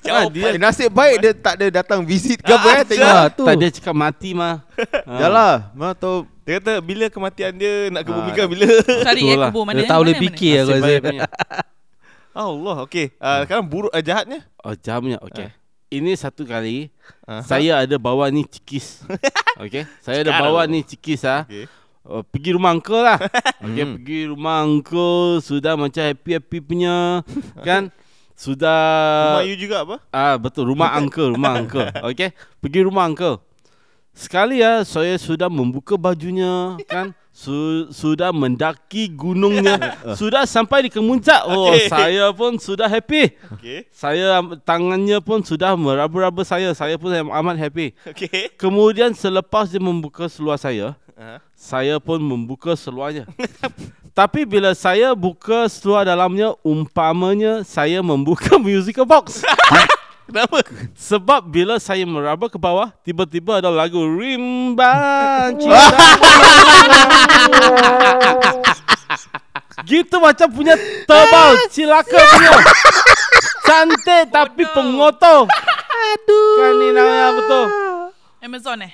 Ah, jawab. dia Eh, nasib baik dia tak ada datang visit ke apa eh tengok. ah, tu. Tak dia cakap mati mah. Ah. Yalah, mana tahu Dia kata bila kematian dia nak kebumikan Ah, bila. Cari eh lah. kubur mana. Dia tak boleh mana? fikir aku rasa. Allah, okey. Uh, sekarang buruk uh, jahatnya. Oh jamnya okey. Ini satu kali Aha. saya ada bawa ni cikis. Okey. Saya ada bawa ni cikis ah. Okey. Uh, pergi rumah uncle lah okay, Hmm. Pergi rumah uncle Sudah macam happy-happy punya Kan Sudah Rumah you juga apa? Ah betul rumah uncle, rumah uncle. Okey. Pergi rumah uncle. Sekali ya saya sudah membuka bajunya kan. Su- sudah mendaki gunungnya. sudah sampai di kemuncak. Oh, Okey. saya pun sudah happy. Okey. Saya tangannya pun sudah meraba-raba saya. Saya pun amat happy. Okey. Kemudian selepas dia membuka seluar saya, Aha. saya pun membuka seluarnya. Tapi bila saya buka seluar dalamnya, umpamanya saya membuka musical box. Kenapa? Sebab bila saya meraba ke bawah, tiba-tiba ada lagu Rimba Cinta. gitu macam punya tebal cilaka punya. Cantik tapi pengotor. Aduh. Kan ni namanya betul. Amazon eh.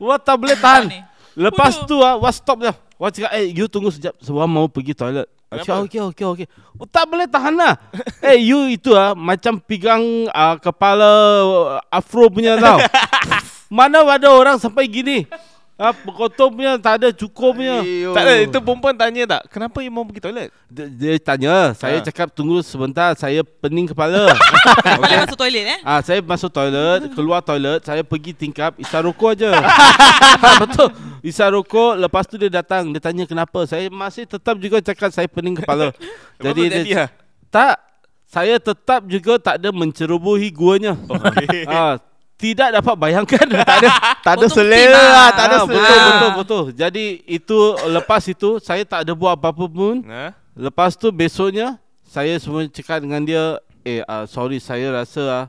Wah tak boleh tahan. Lepas tu ah, wah stop dah. Wah cakap, eh you tunggu sekejap sebab mau pergi toilet. Cakap, okey, okey, okey. Oh, tak boleh tahan lah. eh, you itu ah macam pegang ah, kepala ah, afro punya tau. Mana ada orang sampai gini. Ah, kotor punya, tak ada cukup punya. Ayo. Tak ada, itu perempuan tanya tak? Kenapa you mau pergi toilet? Dia, dia tanya, saya Ah. cakap tunggu sebentar, saya pening kepala. Boleh masuk toilet eh. Ah, saya masuk toilet, keluar toilet, saya pergi tingkap, isar rokok aja. ah, betul. Isar rokok, lepas tu dia datang, dia tanya kenapa. Saya masih tetap juga cakap saya pening kepala. Jadi jadi dia lah. tak saya tetap juga tak ada mencerobohi guanya. Okey. ah, tidak dapat bayangkan tak ada tak ada selera lah, lah. tak ada Ah, betul selera. betul betul. Jadi itu lepas itu saya tak ada buat apa-apa pun. Ha? Lepas tu besoknya saya semua cakap dengan dia, eh uh, sorry saya rasa uh,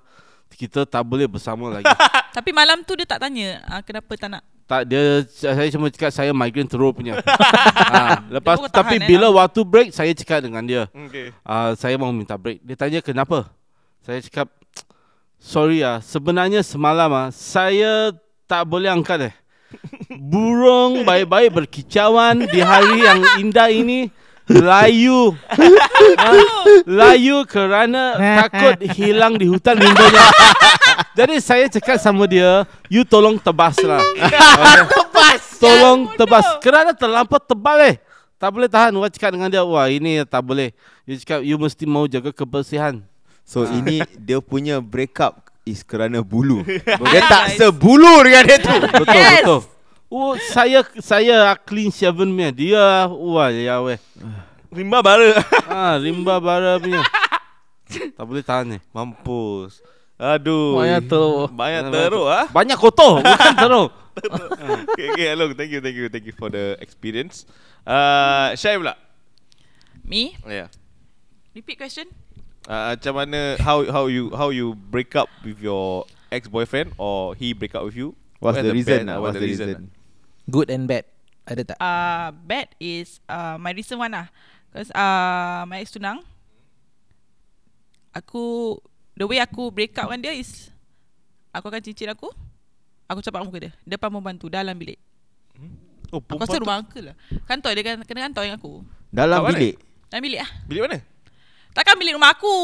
kita tak boleh bersama lagi. Tapi malam tu dia tak tanya ah, kenapa tak nak. tak dia saya cuma cakap saya migraine teruk punya. ha, lepas pun tapi tahan, eh, bila lama. waktu break saya cakap dengan dia, Okey. uh, saya mau minta break. Dia tanya kenapa? Saya cakap sorry ah sebenarnya semalam ah saya tak boleh angkat eh. Burung baik-baik berkicauan di hari yang indah ini layu. Ah, layu kerana takut hilang di hutan rimba Jadi saya cakap sama dia, you tolong tebas lah. tebas. Tolong tebas. Kerana terlampau tebal eh. Tak boleh tahan. Wah cakap dengan dia, wah ini tak boleh. Dia cakap, you mesti mau jaga kebersihan. So ini dia punya breakup is kerana bulu. dia tak sebulu dengan dia tu. Betul, Yes. betul. Oh, saya saya clean shaven punya. Dia, wah ya weh. Rimba bara. Ah, rimba bara punya. tak boleh tahan eh. Mampus. Aduh. Banyak teruk. Banyak teruk ah. Banyak kotor, bukan teruk. okay, okay, hello. Thank you, thank you, thank you for the experience. Uh, Syai pula. Me? Yeah. Repeat question. Uh, macam mana how how you how you break up with your ex-boyfriend or he break up with you? What's What the are reason? bad- lah? what What's the reason? Good and bad. Ada tak? Uh, bad is uh, my recent one lah. Cause uh, my ex tunang. Aku the way aku break up dengan dia is aku akan cincin aku. Aku capak muka dia depan perempuan tu dalam bilik. Oh, Aku rasa rumah uncle lah. Kantor dia kan kena kantor dengan aku. Dalam Kat mana? bilik. Dalam bilik ah. Bilik mana? Takkan bilik rumah aku.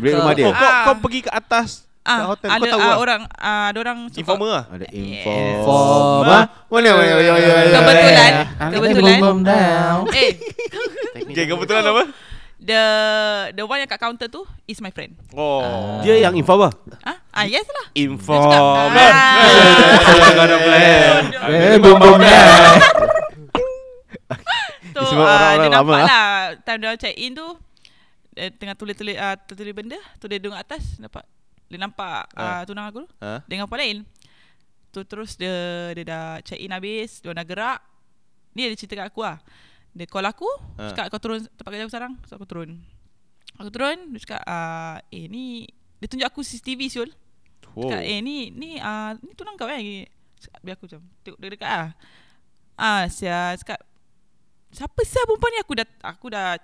Bilik rumah dia. Oh, kau Ah. kau pergi ke atas Ah, hotel ada kau tahu ah, lah. orang ah, ada orang Informer lah. Ada Yes. info. Inform. Mana? Mana? Mana? Mana? Kebetulan, kebetulan. Eh, Okay, kebetulan apa? the the one yang kat counter tu is my friend. Oh. Dia yang informer. Ah, ah yes lah. Informer. Ah. Eh, boom down. So Semua uh, orang-orang dia nampak ah. lah Time dia check in tu Dia tengah tulis-tulis uh, Tulis benda Tu dia duduk atas Nampak Dia nampak uh, Ah. tunang aku tu. Ha? Dengan perempuan lain. Tu, Terus dia Dia dah check in habis Dia dah gerak. Ni dia cerita kat aku lah Dia call aku Ah. Cakap kau turun tempat kerja aku sekarang? So aku turun. Aku turun Dia cakap uh, Eh ni Dia tunjuk aku CCTV Syul. Wow. Cakap eh ni Ni uh, ni tunang kau eh. Cakap- Biar aku macam Tengok dekat-dekat lah Ah, sia cakap Siapa sia perempuan ni? Aku dah Aku dah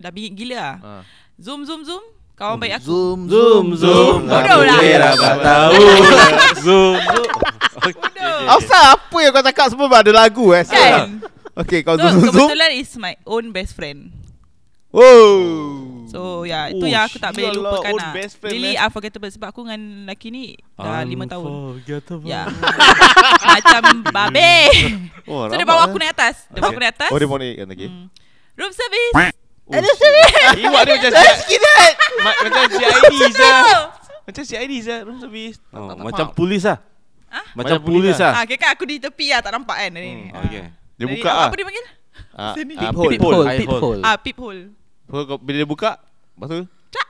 Dah bingit gila lah Ah. Zoom zoom zoom Kawan baik aku Zoom Zoom zoom. Bodoh lah. Boleh dapat tahu. Zoom zoom. Bodoh Asal apa yang kau cakap semua ada lagu eh? Kan Okay, kau So zoom zoom. zoom. kebetulan is my own best friend Wow. So ya yeah, Itu Oh, yang aku tak boleh lah, lupakan lah Really man. unforgettable Sebab aku dengan lelaki ni Dah lima tahun Unforgettable. Ya Macam babe Oh, So dia bawa lah. aku naik atas Dia bawa aku naik atas Oh dia mau naik kan lagi Hmm. Room service Iwak dia macam CID Ma- Macam CID je Macam CID je Room service Oh, Tak- tak macam faham. polis lah. Ah? Macam Macam polis lah. Ah, kira kan aku di tepi lah Tak nampak kan Hmm, Ah. okay. Dia Dari- buka apa, lah Apa dia panggil? Ah, ah, Peephole. peephole. Hole, Eye pit hole. hole. Ah, peephole So, kau- Bila dia buka Lepas tu Cak.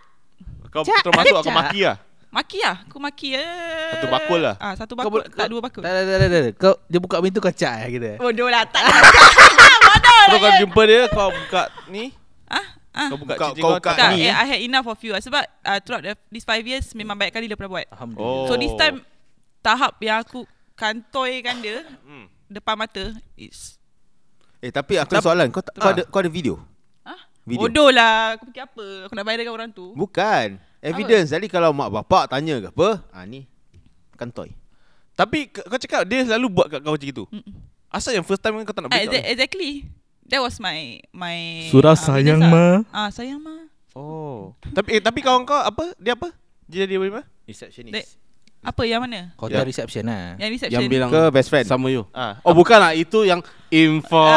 Kau Cak, termasuk ada Aku maki lah Maki lah Aku maki eh. Satu bakul lah. ah, Satu bakul Tak kau- dua bakul Tak, tak, tak, tak, tak. Kau dia buka pintu kau cak gitu. Bodoh lah Tak Terus kau jumpa dia Kau buka ni Ah, ah. Kau buka Kau- cincin kau kau buka tak Tak, ni, eh, eh. I had enough of you lah. Sebab uh, throughout the, these five years Memang banyak kali dia pernah buat Alhamdulillah. Oh. So this time Tahap yang aku Kantoikan dia Hmm. Depan mata It's Eh tapi aku ada soalan. Kau, kau Ah. ada kau ada video? Ah, Video. Bodoh lah Aku fikir apa Aku nak bayar dengan orang tu Bukan. Evidence. Jadi kalau mak bapak tanya ke apa, ah ni kantoi. Tapi kau cakap Dia selalu buat kat kau macam itu Mm-mm. Asal yang first time kau tak nak ah, exa- up Exactly That was my my Surah ah, sayang, lah. Ah sayang ma. Oh Tapi eh, tapi kawan kau Apa Dia apa Dia dia mana Receptionist. Apa yang mana? Hotel Ya. reception lah. Yang reception. Yang bilang Ke best friend? sama you. Ah. Oh bukan lah itu yang info.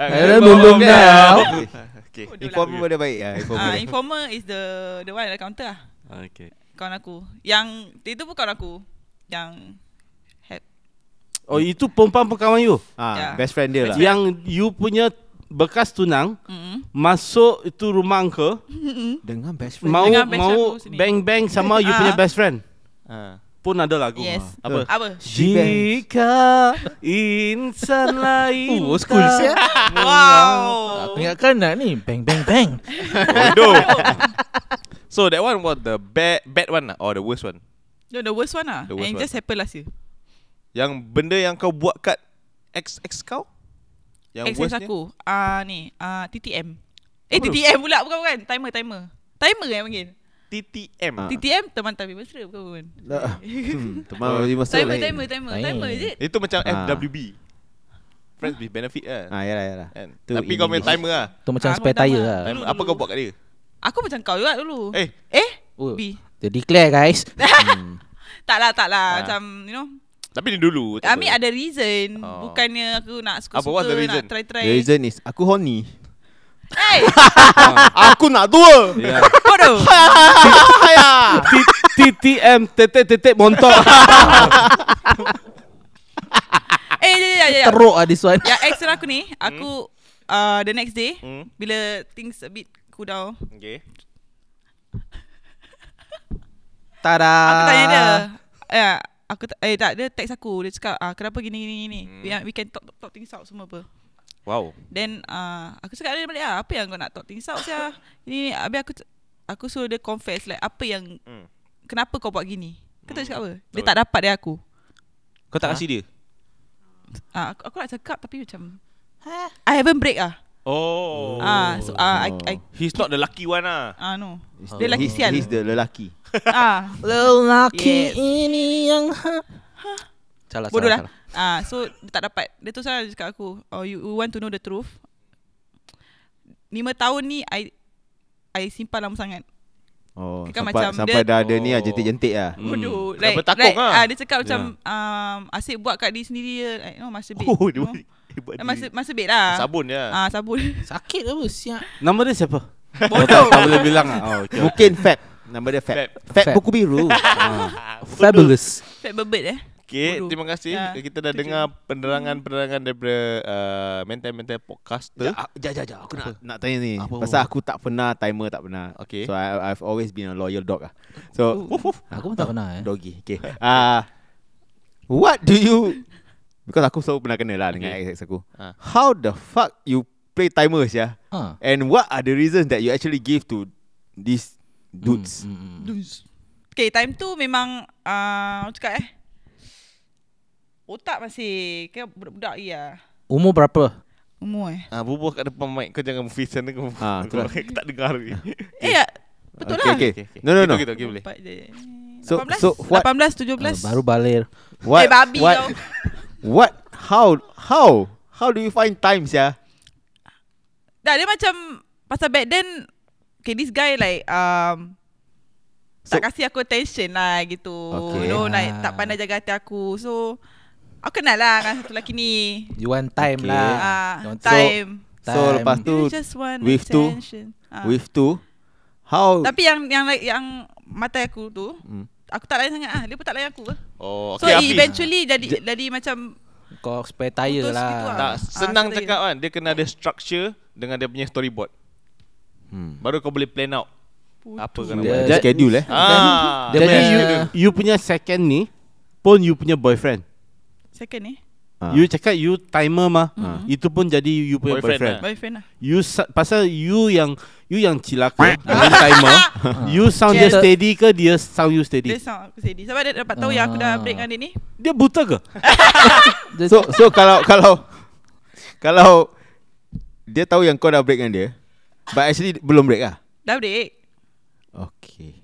Eh, boom, boom, now. Okay Bodoh lah. Informer dia baik ah, informer. Ah, informer is the the one at the counter lah. Okay. Kawan aku. Yang itu pun kawan aku. Yang Oh itu perempuan pekawan you. Ah, Ya. best friend dia lah. Yang you punya bekas tunang mm masuk itu rumah uncle Dengan best friend. mau Dengan best mau aku sini. bang bang sama you Ah. punya best friend. ah. Pun ada lagu. Yes. Apa? Apa? Jika insan lain Oh, school tak sia. Wow. Aku ingatkan nak ni bang bang bang. Bodoh So that one was the bad bad one lah Or the worst one No, the worst one lah. The worst And it one. just happened last year. Yang benda yang kau buat kat Ex-ex kau Yang Ex worstnya aku. Ah ni, ah TTM. Eh Apa tu? TTM pula bukan bukan. Timer timer. Timer yang panggil. TTM Ah. TTM teman tapi mesra bukan bukan. Hmm, teman lagi masuk Timer lain. timer timer. Lain. Timer is it? Itu macam Ah. FWB Friends with benefit lah Ah, yalah yalah. kan? Tapi kau main timer lah Tu macam Ah, spare tire lah. Dulu, Apa dulu. kau buat kat dia Aku macam kau juga dulu. Eh Eh? Oh, B. Dia declare guys. Hmm. Tak lah, tak lah. Ah. Macam, you know. Tapi ni dulu I tak mean apa. ada reason. Oh. Bukannya aku nak suka-suka, the reason? nak try-try. The reason is aku horny. Hey, aku nak tua. Ya. bodoh. T- TTM tetek tetek montok. eh, ya, ya, ya, ya. Teruk lah this one. Yang ex aku ni, aku uh, the next day, Hmm. bila things a bit cool down, Okay Tada. aku tanya dia. Ah. Ya, aku ta- eh tak dia text aku. Dia cakap ah kenapa gini gini gini? Hmm. we, we can talk, talk, talk things out semua apa. Wow. Then uh, aku cakap dia balik ah apa yang kau nak talk things out sia ini habis aku aku suruh dia confess like apa yang Hmm. kenapa kau buat gini? Kau tahu Hmm. cakap apa? Dia tak dapat dia aku. Kau tak Ah. kasih dia? Ah aku, aku nak cakap tapi macam I haven't break ah. Oh. Ah so ah I, I He's not the lucky one lah ah no. He's Dia the- lelaki he's- sial. He's the lelaki. Ah Lelaki Yes. ini yang ha. Salah, bodoh salah, lah ah so dia tak dapat dia tu salah dia cakap aku oh you, you want to know the truth Lima tahun ni I I simpan lama sangat Oh, Kan sampai, macam sampai dia- dah ada ni lah Oh. jentik-jentik lah. Hmm. Bodoh Dah like, bertakung like, lah. ah, Dia cakap macam um, Asyik buat kat diri sendiri je like, know, Masa bed Oh dia buat Eh. Masa, masa bed lah Sabun je ah, Sabun Sakit apa siap. Nama dia siapa? Oh, tak, boleh bilang ah. Oh, okay. Mungkin Fab. Nama dia Fab. Fab. Fab, Fab. buku biru. Ah. Fabulous. Fat berbet eh Okay, Bodoh. terima kasih. Ya, Kita dah tu je. dengar penerangan-penerangan daripada uh, mental-mental podcaster. Jap, jap, jap. Aku nak, nak tanya ni. Apa? Pasal aku tak pernah timer tak pernah. Okay. So I, I've always been a loyal dog ah. So Aku pun tak pernah eh. doggy. Okay. Ah, what do you? Because aku selalu pernah kena lah dengan Okay. ex aku. Ah. How the fuck you play timers ya? Ha. And what are the reasons that you actually give to these dudes? Mm, mm, mm. Okay time tu memang uh, Macam cakap eh Otak masih Kayak budak-budak lah Umur berapa? Umur eh Ah, bubuh kat depan mic kau jangan face sana kau. Ah, kau tak dengar lagi. Eh ya Betul okay, lah okay. Okay, okay. No, no, no. Gitu, okay, boleh. So- 18, so what- 18, 17 Uh, baru balik. What, Eh babi what, kau what, how, how, how do you find time, ya? Dah dia macam Pasal back then Okay this guy like um, Tak kasi aku attention lah gitu Okay. You know like, Ah. Tak pandai jaga hati aku So Aku kenal lah dengan satu lelaki ni You want time Okay. lah. Ah, You want Time So time. lepas tu, You just want with two, Ah. with two, how? Tapi yang yang like, yang mata aku tu Hmm. Aku tak layan sangat ah. Dia pun tak layan aku Oh, So okay, Hafiz. eventually jadi jadi macam Kau spare tire lah. lah. Tak, Ah, senang saya cakap kan. Dia kena ada structure dengan dia punya storyboard. Hmm. Baru kau boleh plan out. Apa kau nak Dia- buat. Dia schedule eh? Ah, Dia Jadi punya- you, you punya second ni pun you punya boyfriend. Second ni Ah. You cakap you timer mah. Hmm. Itu pun jadi you punya Boyfriend boyfriend. lah. Boyfriend lah You sa- pasal you yang you yang cilaka dengan timer. you sound dia Dia- steady ke dia sound you Dia steady? sound aku sedih Sebab dia dapat tahu yang aku dah break dengan dia ni Dia buta ke? Dia- So, so kalau kalau kalau dia tahu yang kau dah break dengan dia, but actually belum break ah. Dah break Okay.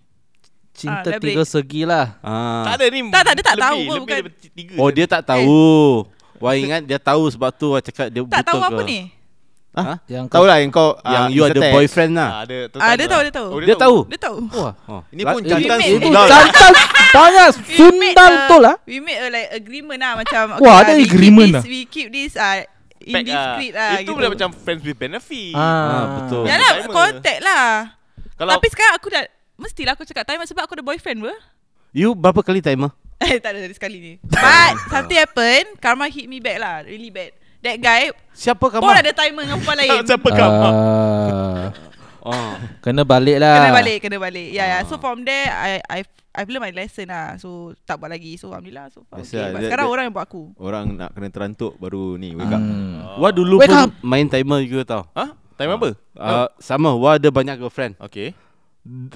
Cinta Ah, tiga break. segi lah. Ah. Tak ada ni. Tak, tak, dia tak lebih, tahu pun, lebih bukan. tiga. Oh dia tak tahu. Wah ingat dia tahu sebab tu Wah cakap dia buta Tak tahu ke. apa ni Ah, Yang tahu lah yang kau Yang ah, you ada Tex. boyfriend lah. Ah, dia, Ah, dia tahu, dia tahu. Oh, Dia tahu. Dia tahu Wah. Oh. Ini pun jantan sundal. Jantan Banyak We Sundal betul lah. We made a like agreement lah Macam Wah, lah, ada we keep agreement this- lah. We keep this uh, Pack this ah. script lah Itu gitu. boleh macam friends with benefit. Ah, betul. Ya lah Timer. Contact lah Kalau Tapi sekarang aku dah Mestilah aku cakap timer Sebab aku ada boyfriend ber You berapa kali timer? Eh tak ada dari sekali ni But Something happen Karma hit me back lah Really bad That guy Siapa Pun kamu? ada timer dengan perempuan lain siapa kau? Ah, Oh. Kena balik lah. Kena balik Kena balik Ya yeah, yeah. So from there I I've, I've learned my lesson lah So tak buat lagi So Alhamdulillah so far Biasa okay. lah, But dia- sekarang dia- orang yang buat aku Orang nak kena terantuk baru ni wake up. Hmm. Wah dulu Wake pun up. main timer juga tau. Ha? Time apa? Uh, sama Wah ada banyak girlfriend. Okay.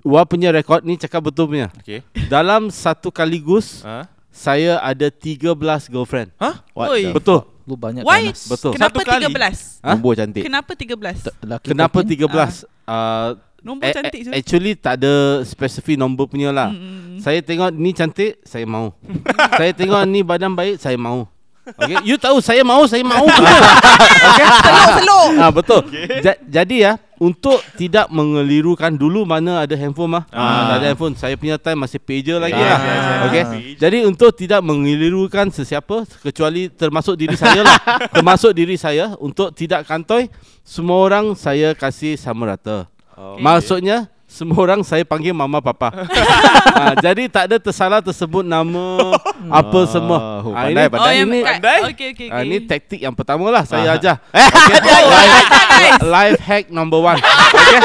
Wah punya rekod ni cakap betul punya. Okay. Dalam satu kaligus Ha? saya ada 13 girlfriend. Ha? What Oi. Betul. Lu banyak Why ganas. Betul. Kenapa Satu kali. 13 Ha? Nombor cantik. Kenapa 13 Laki Kenapa kaki. 13? Uh, Nombor a- cantik a- tu Actually tak ada spesifik nombor punya lah. Mm, mm, Saya tengok ni cantik, saya mau. saya tengok ni badan baik, saya mau. Okay, you tahu saya mau, saya mau. okay? Selok-selok Ah betul. Ja- jadi ya, untuk tidak mengelirukan dulu mana ada handphone mah. Ah. tak ada handphone. Saya punya time masih pager lagi Yes, lah. Okay. Jadi untuk tidak mengelirukan sesiapa kecuali termasuk diri saya lah. termasuk diri saya untuk tidak kantoi, semua orang saya kasih sama rata. Okay. Maksudnya semua orang saya panggil mama papa. ha, jadi tak ada tersalah tersebut nama apa semua. Oh, Ah, pandai, ini, pandai. Oh ini, Pandai? Okay okay ah, okay ini taktik yang pertama lah saya Ah. ajar. Okay. life, life hack number one. Okay.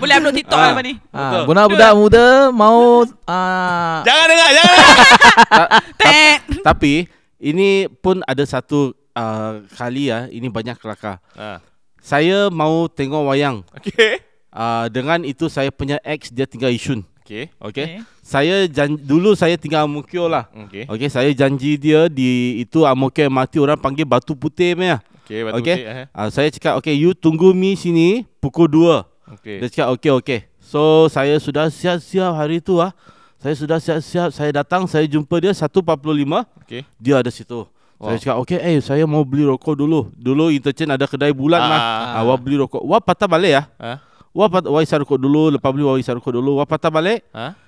Boleh upload TikTok Ah. lah lepas ni Ah, budak-budak muda mau ah Jangan dengar, jangan dengar. Tet Tapi ini pun ada satu uh, kali ya, ini banyak kelakar. Ha. Saya mau tengok wayang. Okay. Uh, dengan itu saya punya ex dia tinggal Yishun. Okay. Okay. Saya jan- dulu saya tinggal Amokyo lah. Okay. Okay, saya janji dia di itu Amokyo MRT orang panggil Batu Putih punya. Okay, batu Okay. putih, eh. Uh, saya cakap okay, you tunggu mi sini pukul 2. Okay. Dia cakap okay okay. So saya sudah siap-siap hari tu ah. Saya sudah siap-siap. Saya datang, saya jumpa dia 1.45. Okay. Dia ada situ. Wow. Saya cakap okay, eh saya mau beli rokok dulu. Dulu interchange ada kedai bulan Ah. mah. Ah, wah beli rokok. Wah patah balik ya. Ha? Wah pat wah isar rokok dulu, lepas beli wah isar rokok dulu. Wah patah balik. Ha?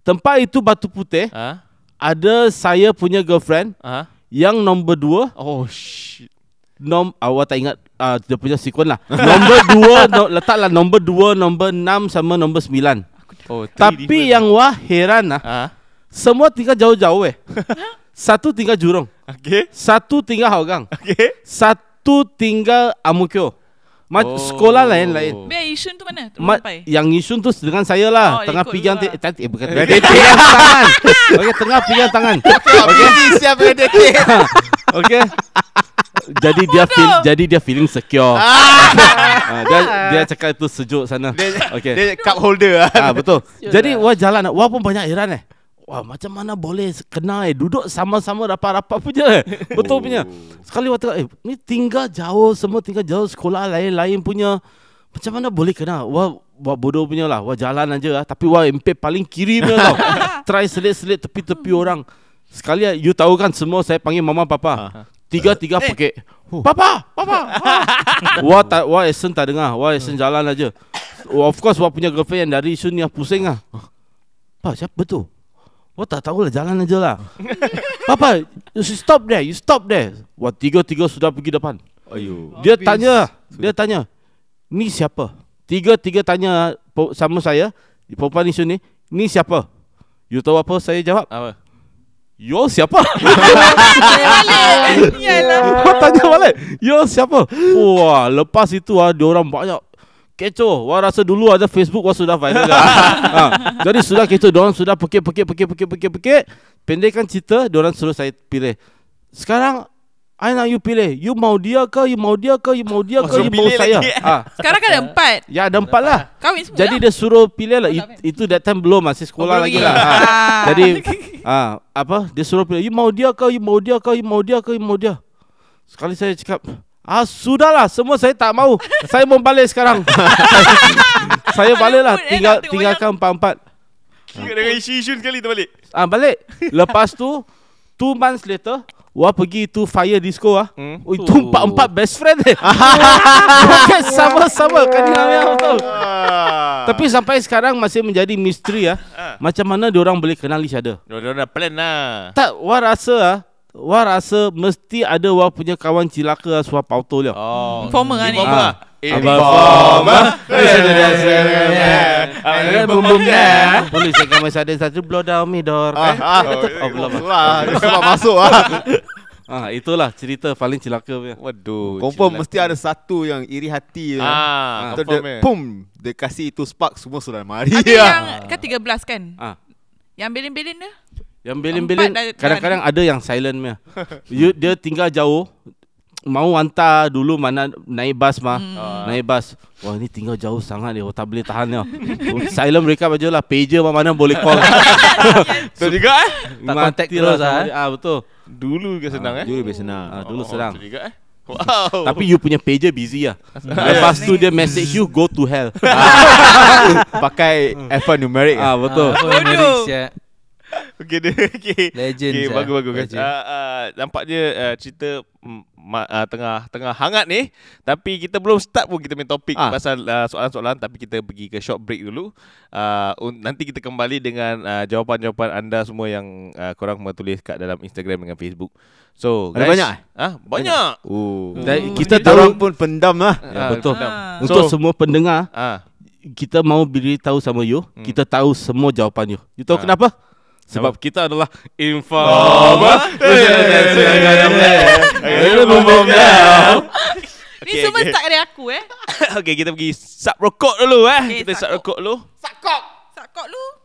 Tempat itu Batu Putih. Ha? Ada saya punya girlfriend Ha? yang nombor dua Oh shit. nom awak tak ingat uh, dia punya sequence lah. nombor dua no, letaklah nombor dua, nombor enam sama nombor sembilan. Oh, Tapi yang wah heran lah, Ha? semua tinggal jauh-jauh eh. Satu tinggal Jurong, Okay. satu tinggal Hougang, Okay. satu tinggal Amokyo. Ma- Oh. Sekolah lain-lain. Biar Yishun tu mana? Tu Ma- yang Yishun tu dengan saya lah Oh, Tengah pegang te- lah. tadi eh, bukan Dia pegang tangan Okay tengah pegang tangan Okay siap dia. Okay jadi dia feel jadi dia feeling secure. Ah, dia dia cakap itu sejuk sana. Dia, Okey. dia cup holder lah. Ah betul. Jadi wah jalan wah pun banyak heran eh. Wah macam mana boleh kena eh duduk sama-sama rapat-rapat punya eh. Betul punya. Sekali waktu eh ni tinggal jauh semua tinggal jauh sekolah lain-lain punya. Macam mana boleh kena? Wah wah bodoh punya lah. Wah jalan aja lah. Tapi wah MP paling kiri punya tau. Try selit-selit tepi-tepi orang. Sekali ah, you tahu kan semua saya panggil mama papa. Tiga-tiga pakai Papa, papa. ah." wah tak wah Esen tak dengar. Wah Esen jalan aja. Of course wah punya girlfriend yang dari Isun ni ah, pusing ah. Pak siapa tu? Wah tak tahu lah jalan aja lah. Papa, you should stop there. You stop there. Wah tiga-tiga sudah pergi depan. Ayo. Dia tanya, dia tanya, ni siapa? Tiga-tiga tanya po- sama saya, perempuan ni, ni siapa? You tahu apa saya jawab? Apa? Yo siapa? Yalah. Kau tanya balik Yo siapa Wah lepas itu ah, orang banyak Kecoh Wah rasa dulu ada Facebook Wah sudah viral dah. ha, Jadi sudah kecoh Diorang sudah pekik pekik pekik pekik pekik pekik Pendekkan cerita Diorang suruh saya pilih Sekarang I nak you pilih You mau dia ke You mau dia ke You mau dia ke You mau saya lagi. ha. Sekarang kan ada empat. Ya ada empat lah Kahwin semua Jadi dah. dia suruh pilih lah It, Itu that time belum Masih sekolah Oh, lagi lah ha. Ah. Jadi ah apa dia suruh pilih you mau dia ke you mau dia ke you mau dia ke you mau dia sekali saya cakap ah sudahlah semua saya tak mau saya mau balik sekarang saya balik lah Lembut, eh, tinggal tinggalkan empat-empat Dengan isu-isu sekali tu balik. ah balik lepas tu two months later Wah pergi tu fire disco ah. Hmm. Oh, itu empat-empat best friend eh. Bukan sama-sama kan yang betul. Tapi sampai sekarang masih menjadi misteri ah. Ah. Macam mana dia orang boleh kenal each other? Dia dah plan lah. Tak, wah rasa ah, wah rasa mesti ada wah punya kawan cilaka suah pauto dia. Oh. Informer lah ni. Informer. Ah. Informer. Bum bum dah. Boleh saya kami ada satu blow down me door. Ah, Eh? ah, Oh, belum. ah. Wah, dia sebab masuk ah. Ah, itulah cerita paling cilaka punya. Waduh. Confirm mesti ada satu yang iri hati. Ah, Atau confirm dia, eh. pum, dia kasih itu spark semua sudah mari. Ada yang kan 13 kan? Ah. Yang belin-belin dia? Yang belin-belin kadang-kadang ada yang silent punya. You, dia tinggal jauh mau hantar dulu mana naik bas mah. Hmm. Naik bas. Wah ni tinggal jauh sangat dia. Oh, tak boleh tahan dia. silent mereka aja lah. Pager mana mana boleh call. Betul juga eh. Tak contact lah terus, sama ah. dia. Ah betul. Dulu ke senang eh. Dulu lebih senang. Ah, dulu Oh, senang. Juga eh. Wow. Tapi you punya pager busy lah. Lepas tu dia message you go to hell. Pakai alphanumeric ah ah. betul. Ah, Okey dia okey. Legend, Okey Zah. bagus bagus guys. Legend. Uh, uh, nampaknya uh, cerita mm, ma, uh, tengah tengah hangat ni tapi kita belum start pun kita main topik Ah. pasal uh, soalan-soalan tapi kita pergi ke short break dulu. Uh, un- nanti kita kembali dengan uh, jawapan-jawapan anda semua yang uh, korang tulis kat dalam Instagram dengan Facebook. So Ada guys, banyak eh? Ah, banyak. Oh. Dan Kita tahu pun pendam lah. Ya, betul. Ah. Untuk So- semua pendengar, Ah, kita mau beritahu sama you, kita tahu semua jawapan you. You tahu Ah. kenapa? Sebab kita adalah Informer. Ni Okay, semua okay. start dari aku eh. Okey, kita pergi sub rokok dulu eh. Okay, kita sub sub rokok dulu. Sakok. Sakok lu.